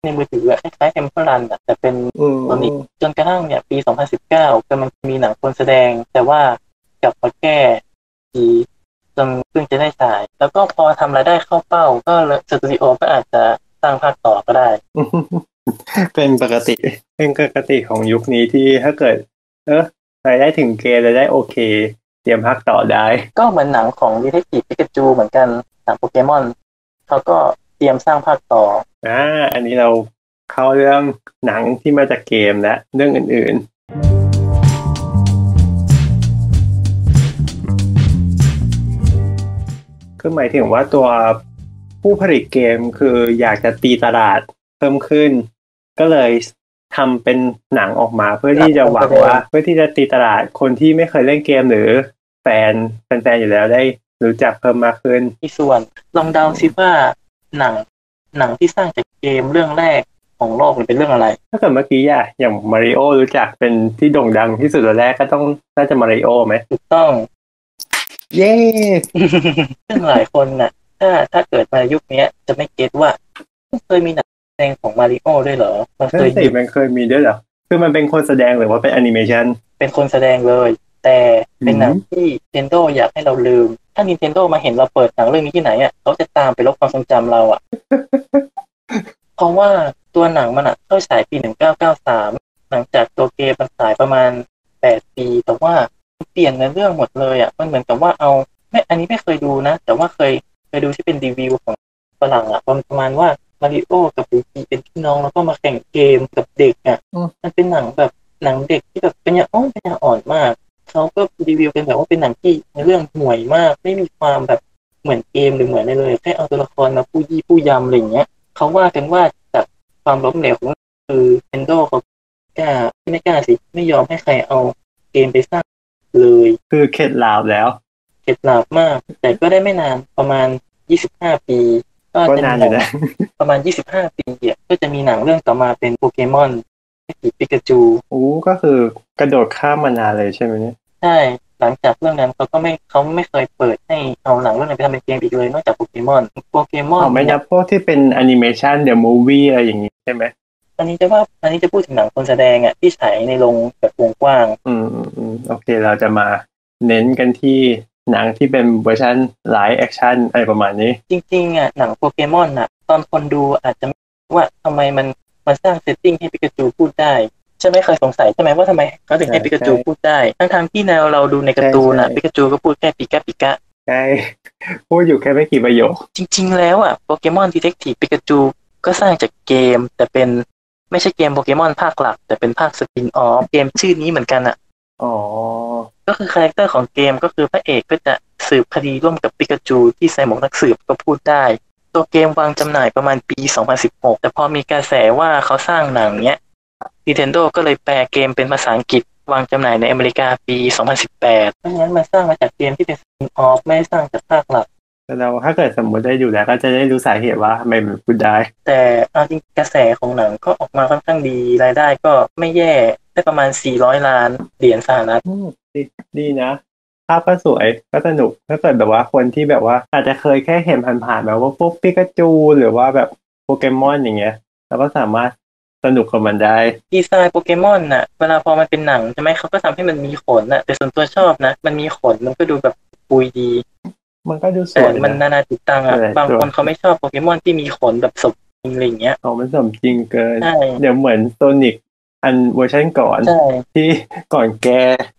ในมือถืออะคล้ายๆ Temple Run อะแต่เป็นอืมตอนนี้จนกระทั่งเนี่ยปี 2019กำลังมีหนังคนแสดง แต่ว่ากลับมาแก้ทีจนเพิ่งจะได้ฉาย แล้วก็พอทำรายได้เข้าเป้า ก็เลยสตูดิโอก็อาจจะ สร้างภาคต่อก็ได้ เป็นปกติ เป็นปกติของยุคนี้ที่ถ้าเกิด เออรายได้ถึงเกณฑ์รายได้โอเค เตรียมพักต่อได้ ก็เหมือนหนังของดีเทคทีฟปิกาจูเหมือนกันหนังโปเกมอนเขาก็เตรียมสร้างภาคต่ออ่าอันนี้เราเข้าเรื่องหนังที่มาจากเกมและเรื่องอื่น ๆคือหมายถึงว่าตัว ผู้ผลิตเกมคืออยากจะตีตลาดเพิ่มขึ้น ก็เลยทำเป็นหนังออกมาเพื่อที่จะหวังว่า เพื่อที่จะตีตลาดคนที่ไม่เคยเล่นเกมหรือแฟนแฟนๆอยู่แล้วได้รู้จักเพิ่มมากขึ้นที่ส่วนลองเดาซิว่าหนังหนังที่สร้างจากเกมเรื่องแรกของโลกมันเป็นเรื่องอะไร ถ้าเกิดเมื่อกี้อะอย่างมาริโอรู้จักเป็นที่โด่งดังที่สุดตัวแรกก็ต้องน่าจะมาริโอไหมถูกต้อง เย้ซึ่งหลายคนน่ะ ถ้าถ้าเกิดมายุคเนี้ยจะไม่เก็ตว่าเคยมีหนังแสดงของมาริโอด้วยเหรอมันนั่เคยนสิมันเคยมีด้วยเหรอคือมันเป็นคนแสดงหรือว่าเป็นแอนิเมชันเป็นคนแสดงเลย แต่เป็นหนังที่ Nintendo อยากให้เราลืมถ้าถ้า Nintendo มาเห็นเราเปิดหนังเรื่องนี้ที่ไหนอะเขาจะตามไปลบความทรงจำเราอะ เพราะว่าตัวหนังมันอะเข้าฉายปี 1993 หลังจากตัวเกมมันฉายประมาณ 8 ปี แต่ว่าเปลี่ยนในเรื่องหมดเลยอะมันเหมือนกับว่าเอาไม่อันนี้ไม่เคยดูนะ แต่ว่าเคย เคยดูที่เป็นรีวิวของฝรั่งอะประมาณว่ามาริโอกับลูกี้เป็นพี่น้องแล้วก็มาแข่งเกมกับเด็กอะมันเป็นหนังแบบหนังเด็กที่แบบเป็นอย่างอ่อนเป็นอย่างอ่อนมากเขาก็รีวิวเป็นแบบว่าเป็นหนังที่ในเรื่องห่วยมาก ไม่มีความแบบเหมือนเกมหรือเหมือนอะไรเลยแค่เอาตัวละครมาผู้ยี่ผู้ยำอะไรอย่างเงี้ยเขาว่ากันว่าจากความล้มเหลวของคือเอนโดเขากล้าไม่กล้าสิไม่ยอมให้ใครเอาเกมไปสร้างเลย คือเข็ดหลาบแล้ว เข็ดหลาบมาก แต่ก็ได้ไม่นานประมาณ25ปี ก็ก็จะนานมีอหนัยู่งนะประมาณ25ปีอะก็จะมีหนังเรื่องต่อมาเป็นโปเกมอนปิกาจูอู้ก็คือกระโดดข้ามมานานเลยใช่ไหมเนี่ยใช่หลังจากเรื่องนั้นเขาก็ไม่เขาไม่เคยเปิดให้เอาหนังเรื่องนั้นไปทำเป็นเกมอีกเลยนอกจากโปเกมอนโปเกมอนอ๋อไม่นับพวกที่เป็นแอนิเมชัน the movie อะไรอย่างงี้ใช่ไหมอันนี้จะว่าอันนี้จะพูดถึงหนังคนแสดงอะที่ฉายในโรงแบบวงกว้าง อืมอืมอืมโอเคเราจะมาเน้นกันที่ หนังที่เป็นเวอร์ชัน live action อะไรประมาณนี้ จริงๆอะหนังโปเกมอนอะ ตอนคนดูอาจจะไม่รู้ว่าทำไมมันมันสร้าง setting ให้ปิกาจูพูดได้ใช่ไหมเคยสงสัยใช่ไหมว่าทำไมเขาถึงให้ใช่ปิกาจูใช่พูดได้ ทั้งทางๆที่แนวเราดูในการ์ตูนอะใช่ใช่ปิกาจูก็พูดแค่ปิกาปิกาใช่พูดอยู่แค่ไม่กี่ประโยค จริง ๆ แล้วอะ Pokémon Detective Pikachu ก็สร้างจากเกม แต่เป็นไม่ใช่เกมโปเกมอนภาคหลัก แต่เป็นภาค spin-off เกมชื่อนี้เหมือนกันอะอ๋อ ก็คือ character ของเกมก็คือพระเอกก็จะสืบคดีร่วมกับปิกาจูที่ใส่หมวกนักสืบก็พูดได้ ตัวเกมวางจำหน่ายประมาณปี 2016 แต่พอมีกระแสว่าเขาสร้างหนังเนี้ย Nintendo ก็เลยแปลเกมเป็นภาษาอังกฤษวางจำหน่ายในอเมริกาปี 2018 เพราะฉะนั้นมันสร้างมาจากเกมที่เป็นสปินออฟไม่ได้สร้างจากภาคหลักแต่เราถ้าเกิดสมมติได้ดูแล้วก็จะได้รู้สาเหตุว่าทำไมมันพูดได้ แต่เอาจริงกระแสของหนังก็ออกมาค่อนข้างดีรายได้ก็ไม่แย่ได้ประมาณ 400 ล้านเหรียญสหรัฐอืม ดีดีนะ ภาพก็สวยก็สนุกถ้าเกิดแบบว่าคนที่แบบว่า อาจจะเคยแค่เห็นผ่านๆแบบว่าพวกปิกาจูหรือว่าแบบโปเกมอนอย่างเงี้ยเราก็สามารถสนุกกับมันได้ ดีไซน์โปเกมอนน่ะ เวลาพอมันเป็นหนังใช่ไหมเขาก็ทำให้มันมีขนน่ะ แต่ส่วนตัวชอบนะ มันมีขนมันก็ดูแบบปุยดี มันก็ดูสแต่วยมันนะนานาจิตตังอะใช่บางคนเขาไม่ชอบโปเกมอนที่มีขนแบบสมจริงอะไรอย่างเงี้ยของมันสมจริงเกินใช่เดี๋ยวเหมือนโซนิก อันเวอร์ชันก่อนใช่ที่ก่อนแก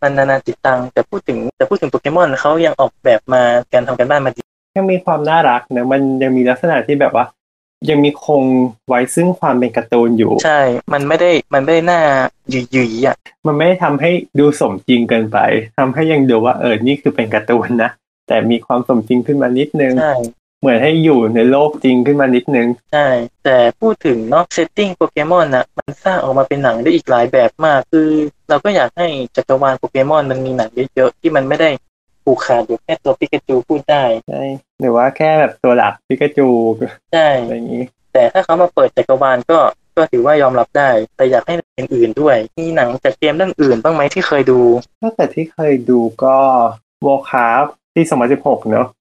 มันนานาจิตตัง แต่พูดถึงแต่พูดถึงโปเกมอนเขายังออกแบบมาการทำกันบ้านมาดียังมีความน่ารักนะมันยังมีลักษณะที่แบบว่า ยังมีคงไว้ซึ่งความเป็นการ์ตูนอยู่ ใช่ มันไม่ได้มันไม่ได้หน้าหยุยๆอะมันไม่ได้ทำให้ดูสมจริงเกินไปทำให้ยังดูว่าเออนี่คือเป็นการ์ตูนนะแต่มีความสมจริงขึ้นมานิดนึงใช่ เหมือนให้อยู่ในโลกจริงขึ้นมานิดนึง ใช่ แต่พูดถึงเนาะ setting โปเกมอนน่ะมันสร้างออกมาเป็นหนังได้อีกหลายแบบมาก คือ เราก็อยากให้จักรวาลโปเกมอนมันมีหนังเยอะๆที่มันไม่ได้ผูกขาดอยู่แค่ตัวปิกาจูพูดได้ใช่หรือว่าแค่แบบตัวหลักปิกาจูใช่อะไรอย่างนี้ แต่ถ้าเขามาเปิดจักรวาลก็ก็ถือว่ายอมรับได้ แต่อยากให้เป็นอื่นด้วย มีหนังจากเกมเรื่องอื่นบ้างไหมที่เคยดูถ้าแต่ที่เคยดูก็ Warcraft ที่ 2016 เนอะอืม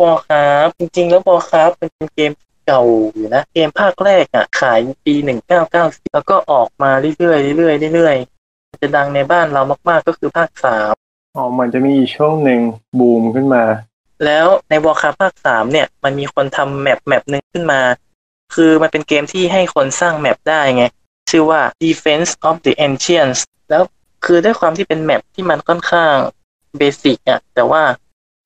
Warcraft จริง ๆ แล้ว Warcraft เป็นเกมเก่าอยู่นะ เกมภาคแรกอะ ขายปีหนึ่งเก้าเก้าแล้วก็ออกมาเรื่อยๆเรื่อยๆเรื่อยๆจะดังในบ้านเรามากๆก็คือภาคสามอ๋อมันจะมีอีกช่วงหนึ่งบูมขึ้นมา แล้วใน Warcraft ภาคสามเนี่ย มันมีคนทำ map map หนึ่งขึ้นมา คือมันเป็นเกมที่ให้คนสร้าง map ได้ไง ชื่อว่า Defense of the Ancients แล้วคือด้วยความที่เป็น map ที่มันค่อนข้าง basic อะแต่ว่า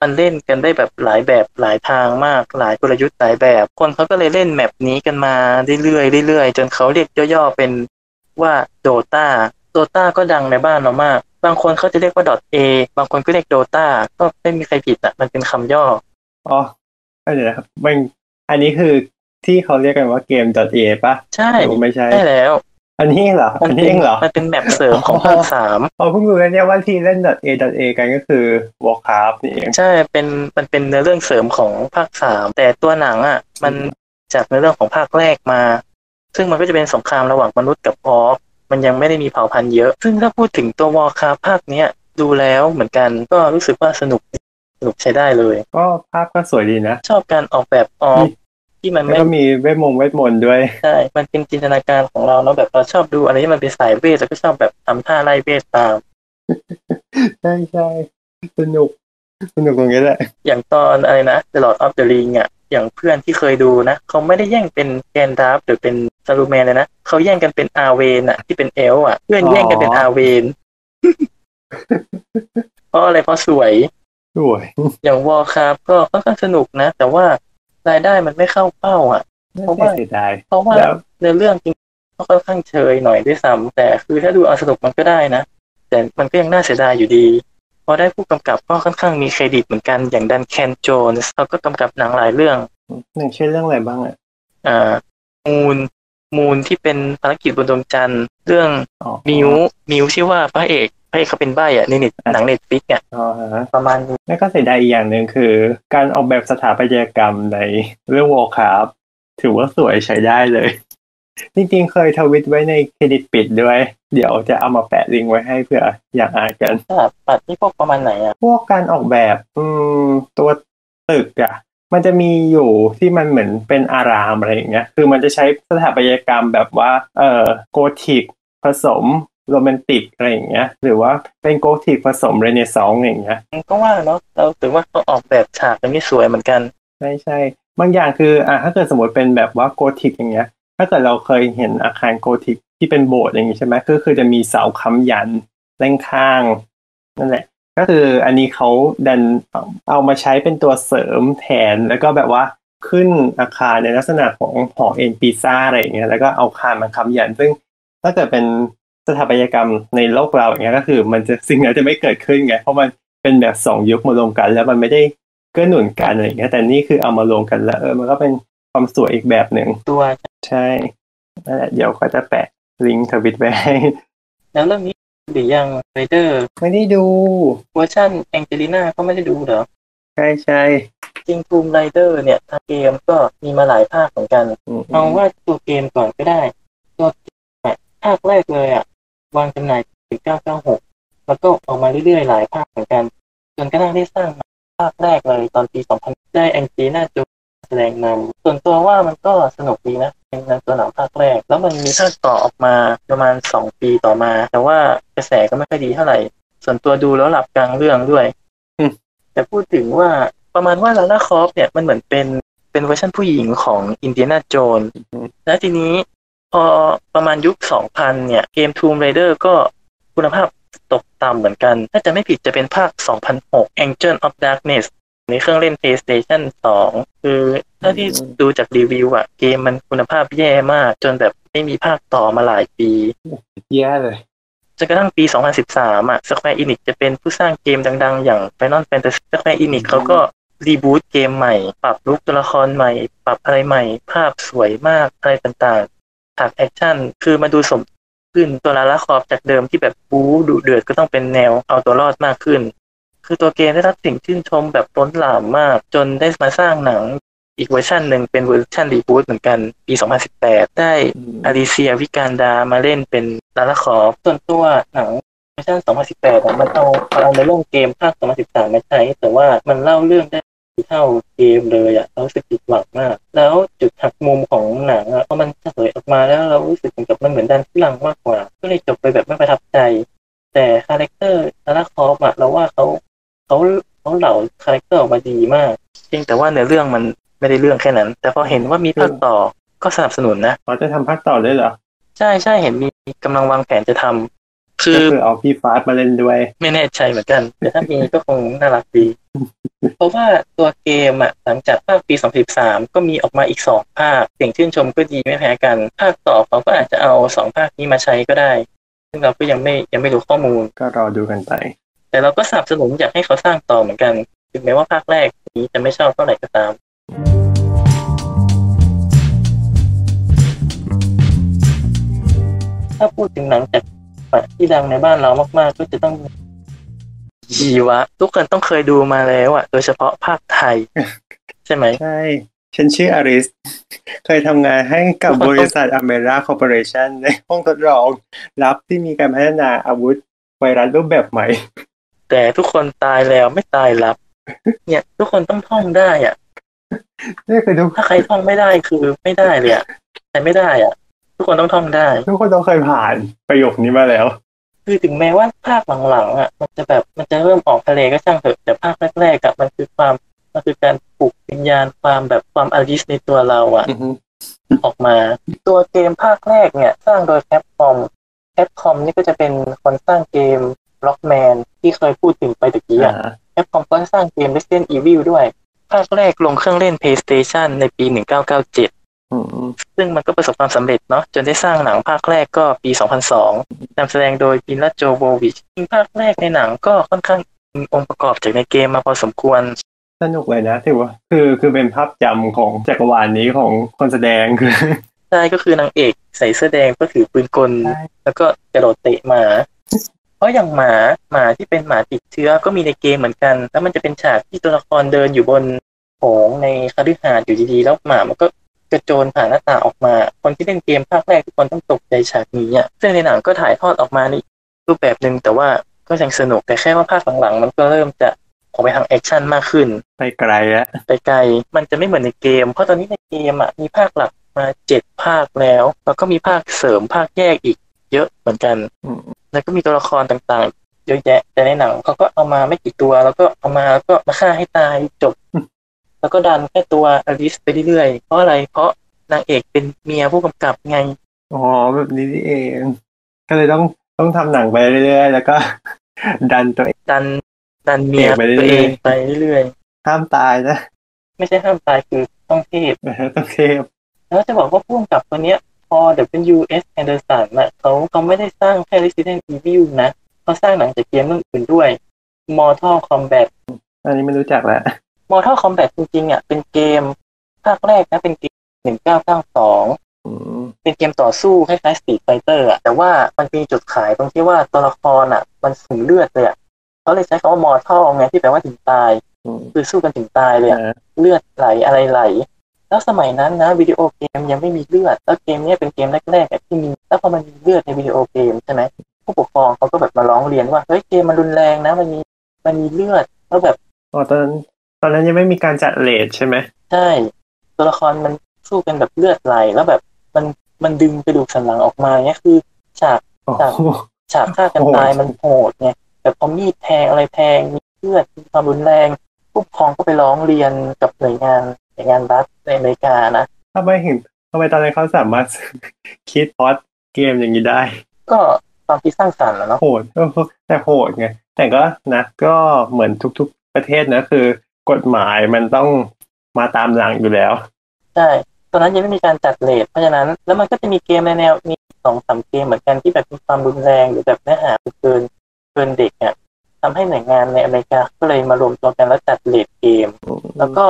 มันเล่นกันได้แบบหลายแบบหลายทางมาก หลายกลยุทธ์หลายแบบ คนเขาก็เลยเล่น map นี้กันมาเรื่อยๆเรื่อยๆจนเขาเรียกย่อๆเป็นว่า Dota Dota ก็ดังในบ้านเรามาก บางคนเขาจะเรียกว่า .a บางคนก็เรียก Dota ก็ไม่มีใครผิดอะ มันเป็นคำย่ออ๋อเดี๋ยวนะครับมันอันนี้คือที่เขาเรียกกันว่าเกม .a ปะใช่หรือว่าไม่ใช่ใช่แล้ว อันนี้เหรอมัอันเป็นี้เองเหรอ มันเป็นแมปเสริมของภาคสามอ๋อเพิ่งรู้แล้วเนี่ยว่าที่เล่น .a .a กันก็คือ Warcraft นี่เอง ใช่ เป็นมันเป็นเนื้อเรื่องเสริมของภาคสามแต่ตัวหนังอะ มันจากเนื้อเรื่องของภาคแรกมา ซึ่งมันก็จะเป็นสงครามระหว่างมนุษย์กับออฟมันยังไม่ได้มีเผ่าพันธุ์เยอะ ซึ่งถ้าพูดถึงตัววอลคาภาคเนี้ยดูแล้วเหมือนกันก็รู้สึกว่าสนุกสนุกใช้ได้เลย ก็ภาพก็สวยดีนะ ชอบการออกแบบออฟ ที่มันแล้วไม่ก็มีเวทมงเวทมนต์ด้วยใช่มันเป็นจินตนาการของเราเนาะแบบเราชอบดูอะไรที่มันเป็นสายเวทแล้วก็ชอบแบบทำท่าไล่เวทตามใช่ใช่สนุกสนุกตรงนี้แหละอย่างตอนอะไรนะ The Lord of the Ring อะอย่างเพื่อนที่เคยดูนะเขาไม่ได้แย่งเป็นแกนดับหรือเป็นซาลูแมนเลยนะเขาแย่งกันเป็นอาเวนอะ ที่เป็นเอลอะ เพื่อนแย่งกันเป็นอาเวนเพราะอะไรเพราะสวย สวย อย่างวอลคราฟก็ค่อนข้างสนุกนะ แต่ว่า รายได้มันไม่เข้าเป้า อะ เพราะว่าเสียดายเพราะว่าแล้วในเรื่องจริงก็ค่อนข้างเชยหน่อยด้วยซ้ำแต่คือถ้าดูเอาสนุกมันก็ได้นะ แต่มันก็ยังน่าเสียดายอยู่ดี พอได้ผู้กำกับก็ค่อนข้างมีเครดิตเหมือนกันอย่างดันแคนโจนส์เขาก็กำกับหนังหลายเรื่องหนังเช่นเรื่องอะไรบ้างอะอ่า Moon Moon ที่เป็นภารกิจบนดวงจันทร์ เรื่องอ๋อมิวมิวที่ว่าพระเอกพระเอกเขาเป็นใบ้อะในเน็ตหนัง Netflix เนี่ยอ๋อฮะประมาณนี้แล้วก็เสียดายอีกอย่างหนึ่งคือ การออกแบบสถาปัตยกรรมในเรื่อง Warcraft ถือว่าสวยใช้ได้เลย จริงๆ เคยทวิตไว้ในเครดิตปิดด้วย เดี๋ยวจะเอามาแปะลิงก์ไว้ให้เพื่ออยากอ่านกันสลับปัดที่พวกประมาณไหนอะพวกการออกแบบ อืมตัวตึกอะ มันจะมีอยู่ที่มันเหมือนเป็นอารามอะไรอย่างเงี้ย คือมันจะใช้สถาปัตยกรรมแบบว่า เอ่อ โกธิกผสมโรแมนติกอะไรอย่างเงี้ย หรือว่าเป็นโกธิกผสมเรเนซองส์อย่างเงี้ย ก็ว่าเนาะ เราถือว่าเขาออกแบบฉากมันไม่สวยเหมือนกัน ใช่ใช่ บางอย่างคือ อะถ้าเกิดสมมติเป็นแบบว่าโกธิกอย่างเงี้ย ถ้าเกิดเราเคยเห็นอาคารโกธิกที่เป็นโบสถ์อย่างงี้ใช่ไหมก็คือจะมีเสาค้ำยันเล่งข้าง นั่นแหละ ก็คืออันนี้เขาดันเอามาใช้เป็นตัวเสริมแทนแล้วก็แบบว่าขึ้นอาคารในลักษณะของหอเอ็นปีซ่าอะไรอย่างเงี้ยแล้วก็เอาคานมาค้ำยัน ซึ่งถ้าเกิดเป็นสถาปัตยกรรมในโลกเราอย่างเงี้ยก็คือ มันจะสิ่งนั้นจะไม่เกิดขึ้นไงเพราะมันเป็นแบบสองยุคมารวมกัน แล้วมันไม่ได้เกื้อหนุนกันอะไรอย่างเงี้ยแต่นี่คือเอามารวมกันแล้วเออมันก็เป็นความสวยอีกแบบหนึ่งตัวใช่นั่นแหละเดี๋ยวก็จะแปะลิงก์ทวิตไว้ให้แล้วเรื่องนี้ หรือยัง Raider ไม่ได้ดู เวอร์ชันแองเจลิน่าก็ไม่ได้ดูเหรอ ใช่ใช่จริง Tomb Raider เนี่ยทางเกมก็มีมาหลายภาคเหมือนกันอืมเอาว่าตัวเกมก่อนก็ได้ตัวเกมอะภาคแรกเลยอะ วางจำหน่ายถึง996 แล้วก็ออกมาเรื่อยๆ หลายภาคเหมือนกัน จนกระทั่งได้สร้างภาคแรกเลยตอนปี 2000 ได้แองจีน่าจู แสดงนำส่วนตัวว่ามันก็สนุกดีนะเป็นหนังตัวหนังภาคแรก แล้วมันมีภาคต่อออกมาประมาณ 2 ปีต่อมา แต่ว่ากระแสก็ไม่ค่อยดีเท่าไหร่ ส่วนตัวดูแล้วหลับกลางเรื่องด้วยแต่พูดถึงว่าประมาณว่าลาล่าคอฟเนี่ยมันเหมือนเป็นเป็นเวอร์ชันผู้หญิงของอินเดียนาโจนแล้วทีนี้พอประมาณยุค 2000 เนี่ย เกม Tomb Raider ก็คุณภาพตกต่ำเหมือนกัน ถ้าจะไม่ผิดจะเป็นภาค 2006 Angel of Darkness ในเครื่องเล่น PlayStation 2 คือถ้าที่ดูจากรีวิวอะเกมมันคุณภาพแย่มาก จนแบบไม่มีภาคต่อมาหลายปี แย่เลยจนกระทั่งปี 2013 อะ Square Enix จะเป็นผู้สร้างเกมดัง ๆ อย่าง Final Fantasy Square Enix เขาก็reboot เกมใหม่ ปรับ look ตัวละครใหม่ ปรับอะไรใหม่ ภาพสวยมาก อะไรต่างๆฉาก action คือมันดูสมขึ้นตัว Lara Croft จากเดิมที่แบบบู๊ดุเดือดก็ต้องเป็นแนวเอาตัวรอดมากขึ้น คือตัวเกมได้รับเสียงชื่นชมแบบล้นหลามมาก จนได้มาสร้างหนังอีกเวอร์ชันหนึ่งเป็นเวอร์ชัน reboot เหมือนกัน ปี 2018 ได้อืม Alicia Vikander มาเล่นเป็น Lara Croft ส่วนตัวหนังเวอร์ชัน2018อะมันเอาเอาในเรื่องเกมภาค 2013 มาใช้ แต่ว่ามันเล่าเรื่องไม่ได้ดีเท่าเกมเลยอะเรารู้สึกผิดหวังมาก แล้วจุดหักมุมของหนังอะเพราะมันเฉลยออกมาแล้วเรารู้สึกเหมือนกับมันเหมือนดันทุรังมากกว่า ก็เลยจบไปแบบไม่ประทับใจ แต่ character Lara Croft อะเราว่าเขา เขาเขาเล่า character ออกมาดีมากเพียงแต่ว่าเนื้อเรื่องมันไม่ได้เรื่องแค่นั้น แต่พอเห็นว่ามีภาคต่อก็สนับสนุนนะเขาจะทำภาคต่อด้วยเหรอ ใช่ใช่เห็นมีกำลังวางแผนจะทำคืก็อคือเอาพี่ฟาสมาเล่นด้วย ไม่แน่ใจเหมือนกัน แต่ถ้ามีก็คงน่ารักดี เพราะว่าตัวเกมอะหลังจากภาคปี 2013 ก็มีออกมาอีกสองภาคเสียงชื่นชมก็ดีไม่แพ้กัน ภาคต่อเขาก็อาจจะเอาสองภาคนี้มาใช้ก็ได้ ซึ่งเราก็ยังไม่ยังไม่รู้ข้อมูลก็รอดูกันไป แต่เราก็สนับสนุนอยากให้เขาสร้างต่อเหมือนกัน ถึงแม้ว่าภาคแรกนี้จะไม่ชอบเท่าไหร่ก็ตามถ้าพูดถึงหนังจากที่ดังในบ้านเรามาก ๆ ก็จะต้องดีวะ ทุกคนต้องเคยดูมาแล้วอะโดยเฉพาะภาคไทย ใช่ไหมใช่ฉันชื่ออาริส เคยทำงานให้กับบริษัทอเมราคอร์ปอเรชันในห้องทดลอง รับที่มีการพัฒนาอาวุธไวรัสรูปแบบใหม่ แต่ทุกคนตายแล้วไม่ตายรับ เนี่ย ทุกคนต้องท่องได้อะนี่คือทุกถ้าใครท่องไม่ได้คือไม่ได้เลยอะแต่ไม่ได้อะ ทุกคนต้องท่องได้ ทุกคนต้องเคยผ่านประโยคนี้มาแล้ว คือถึงแม้ว่าภาคหลังๆอะ มันจะแบบมันจะเริ่มออกทะเลก็ช่างเถอะแต่ภาคแรกๆอะมันคือความมันคือการปลุกวิญญาณความแบบความอลิสในตัวเราอะอือฮึออกมา ตัวเกมภาคแรกเนี่ย สร้างโดย Capcom Capcom นี่ก็จะเป็นคนสร้างเกม Rockman ที่เคยพูดถึงไปตะกี้อ่าอะ Capcom ก็สร้างเกม Resident Evil ด้วย ภาคแรกลงเครื่องเล่น PlayStation ในปี 1997อืมซึ่งมันก็ประสบความสำเร็จเนาะจนได้สร้างหนังภาคแรกก็ปี 2002นำแสดงโดยปินลัโจโววิชภาคแรกในหนังก็ค่อนข้างมีองค์ประกอบจากในเกมมาพอสมควรสนุกเลยนะถือว่าคือคือเป็นภาพจำของจักรวาลนี้ของคนแสดงคือใช่ก็คือนางเอกใส่เสื้อแดงก็ถือปืนกลใช่แล้วก็กระโดดเตะหมาเพ ราะอย่างหมาหมาที่เป็นหมาติดเชื้อก็มีในเกมเหมือนกัน แล้วมันจะเป็นฉากที่ตัวละครเดินอยู่บนโถงในคฤหาสน์อยู่ดีๆ แล้วหมามันก็กระโจนผ่านหน้าต่างออกมา คนที่เล่นเกมภาคแรกทุกคนต้องตกใจฉากนี้อะซึ่งในหนังก็ถ่ายทอดออกมาในรูปแบบหนึ่งแต่ว่าก็ยังสนุกแต่แค่ว่าภาคหลังๆ มันก็เริ่มจะออกไปทาง action มากขึ้นไปไกลแล้วไปไกลมันจะไม่เหมือนในเกม เพราะตอนนี้ในเกมอะมีภาคหลักมาเจ็ดภาคแล้ว แล้วก็มีภาคเสริมภาคแยกอีก เยอะเหมือนกันอืมแล้วก็มีตัวละครต่างๆ เยอะแยะแต่ในหนังเขาก็เอามาไม่กี่ตัว แล้วก็เอามาแล้วก็มาฆ่าให้ตายจบ แล้วก็ดันแค่ตัวอลิสไปเรื่อยๆเพราะอะไรเพราะนางเอกเป็นเมียผู้กำกับไงอ๋อแบบนี้นี่เองก็เลยต้องต้องทำหนังไปเรื่อยๆแล้วก็ ดันตัวเองดันดันเมียเอกไปเรื่อยๆตัวเองไปเรื่อยห้ามตายนะๆไม่ใช่ห้ามตายคือต้องเทพเออต้องเทพแล้วจะบอกว่าผู้กำกับตัวเนี้ย พอ W.S. Anderson น่ะเขาเขาไม่ได้สร้างแค่ Resident Evil นะเขาสร้างหนังจากเกมเรื่องอื่นด้วย Mortal Kombat อันนี้ไม่รู้จักแล้ว Mortal Kombat จริงๆอะเป็นเกมภาคแรกนะเป็นเกม 1992อืมเป็นเกมต่อสู้คล้ายๆ Street Fighter อะแต่ว่ามันมีจุดขายตรงที่ว่าตัวละครอะ มันสูญเลือดเลยอะเขาเลยใช้คำว่า Mortal ไงที่แปลว่าถึงตายอืมคือสู้กันถึงตายเลยอะอ่าเลือดไหลอะไรไหล แล้วสมัยนั้นนะวิดีโอเกมยังไม่มีเลือด แล้วเกมเนี้ยเป็นเกมแรกๆอะที่มี แล้วพอมันมีเลือดในวิดีโอเกมใช่ไหมผู้ปกครองเขาก็แบบมาร้องเรียนว่าเฮ้ยเกมมันรุนแรงนะมันมีมันมีเลือดแล้วแบบอ๋อตอนนั้นตอนนั้นยังไม่มีการจัดเลทใช่ไหมใช่ตัวละครมันสู้กันแบบเลือดไหลแล้วแบบมันมันดึงกระดูกสันหลังออกมาเนี้ยคือฉากโอ้ครับโหฉากฆ่ากันโหดตายมันโหดไงแบบเอามีดแทงอะไรแทงมีเลือดมีความรุนแรง ผู้ปกครองก็ไปร้องเรียนกับหน่วยงานหน่วยงานรัฐในอเมริกานะทำไมถึงทำไมตอนนั้นเขาสามารถคิดพล็อดเกมอย่างนี้ได้ ก็ความคิดสร้างสรรค์แหล้วเนาะโหดเออแต่โหดไงแต่ก็นะก็เหมือนทุกๆประเทศนะคือ กฎหมายมันต้องมาตามหลังอยู่แล้วใช่ตอนนั้นยังไม่มีการจัดเลทเพราะฉะนั้น แล้วมันก็จะมีเกมในแนวมีสองสามเกมเหมือนกันที่แบบมีความรุนแรงหรือแบบเนื้อหาเกินเกินเด็กอะ ทำให้หน่วยงานในอเมริกาก็เลยมารวมตัวกันแล้วจัดเลทเกม แล้วก็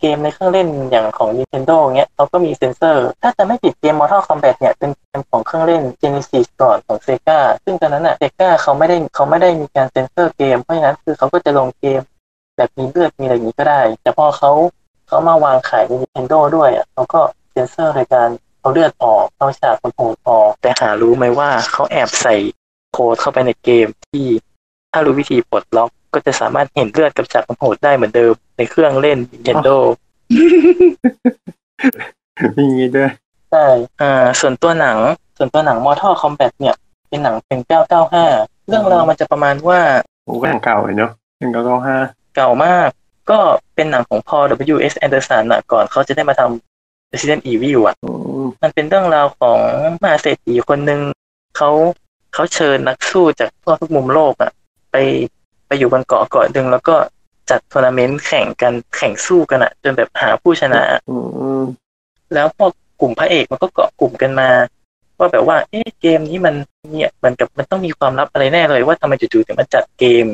เกมในเครื่องเล่นอย่างของ Nintendo เงี้ยเขาก็มีเซ็นเซอร์ ถ้าจะไม่ผิดเกม Mortal Kombat เนี่ย เป็นเกมของเครื่องเล่น Genesis ก่อนของ Sega ซึ่งตอนนั้นอะ Sega เขาไม่ได้เขาไม่ได้มีการเซ็นเซอร์เกม เพราะฉะนั้นคือเขาก็จะลงเกม แบบมีเลือดมีอะไรอย่างนี้ก็ได้ แต่พอเขาเขามาวางขายใน Nintendo ด้วยอะเขาก็เซ็นเซอร์โดยการเอาเลือดออกเอาฉากคนโหดออกแต่หารู้ไหมว่าเขาแอบใส่โค้ดเข้าไปในเกมที่ ถ้ารู้วิธีปลดล็อกก็จะสามารถเห็นเลือดกับฉากคนโหดได้เหมือนเดิมในเครื่องเล่น Nintendo มีอย่างนี้ด้วยใช่อ่า ส่วนตัวหนัง ส่วนตัวหนัง Mortal Kombat เนี่ย เป็นหนังเป็น995 เรื่องราวมันจะประมาณว่าโอ้ก็หนังเก่าเลยเนาะหนึ่งเก้าเก้าห้าเก่ามาก ก็เป็นหนังของพอ W.S. Anderson อะก่อนเขาจะได้มาทำ Resident Evil อะอืมมันเป็นเรื่องราวของมหาเศรษฐีคนหนึ่งเขาเขาเชิญนักสู้จากทั่วทุกมุมโลกอะ ไปไปอยู่บนเกาะเกาะหนึ่งแล้วก็จัดทัวร์นาเมนต์แข่งกันแข่งสู้กันอะจนแบบหาผู้ชนะอืมแล้วพอกลุ่มพระเอกมันก็เกาะกลุ่มกันมา ว่าแบบว่า เอ๊ะเกมนี้มันเนี่ยเหมือนกับมันต้องมีความลับอะไรแน่เลย ว่าทำไมจู่ๆถึงมาจัดเกม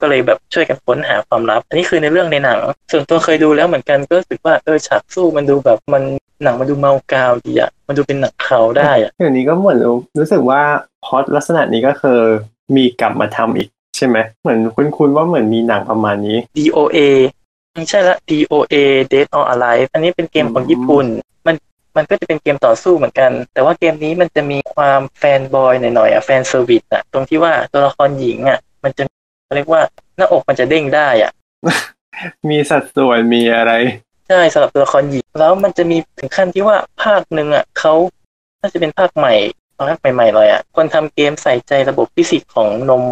ก็เลยแบบช่วยกันค้นหาความลับ อันนี้คือในเรื่องในหนัง ส่วนตัวเคยดูแล้วเหมือนกันก็รู้สึกว่าเออฉากสู้มันดูแบบมันหนังมันดูเมากาวดีอะมันดูเป็นหนังเขาได้อะเดี๋ยวนี้ก็เหมือนรู้รู้สึกว่าพล็อตลักษณะนี้ก็คือมีกลับมาทำอีก ใช่ไหมเหมือนคุ้นๆว่าเหมือนมีหนังประมาณนี้ DOA ไม่ใช่ละ DOA Dead or Alive อันนี้เป็นเกมของญี่ปุ่น มันมันก็จะเป็นเกมต่อสู้เหมือนกัน แต่ว่าเกมนี้มันจะมีความ fanboy หน่อยๆอะ fan service อะ ตรงที่ว่าตัวละครหญิงอะ มันจะเขาเรียกว่าหน้าอกมันจะเด้งได้อะ มีสัดส่วนมีอะไร ใช่สำหรับตัวละครหญิง แล้วมันจะมีถึงขั้นที่ว่าภาคหนึ่งอะเขาน่าจะเป็นภาคใหม่ตอนแรกใหม่ๆเลยอะ คนทำเกมใส่ใจระบบฟิสิกส์ของนม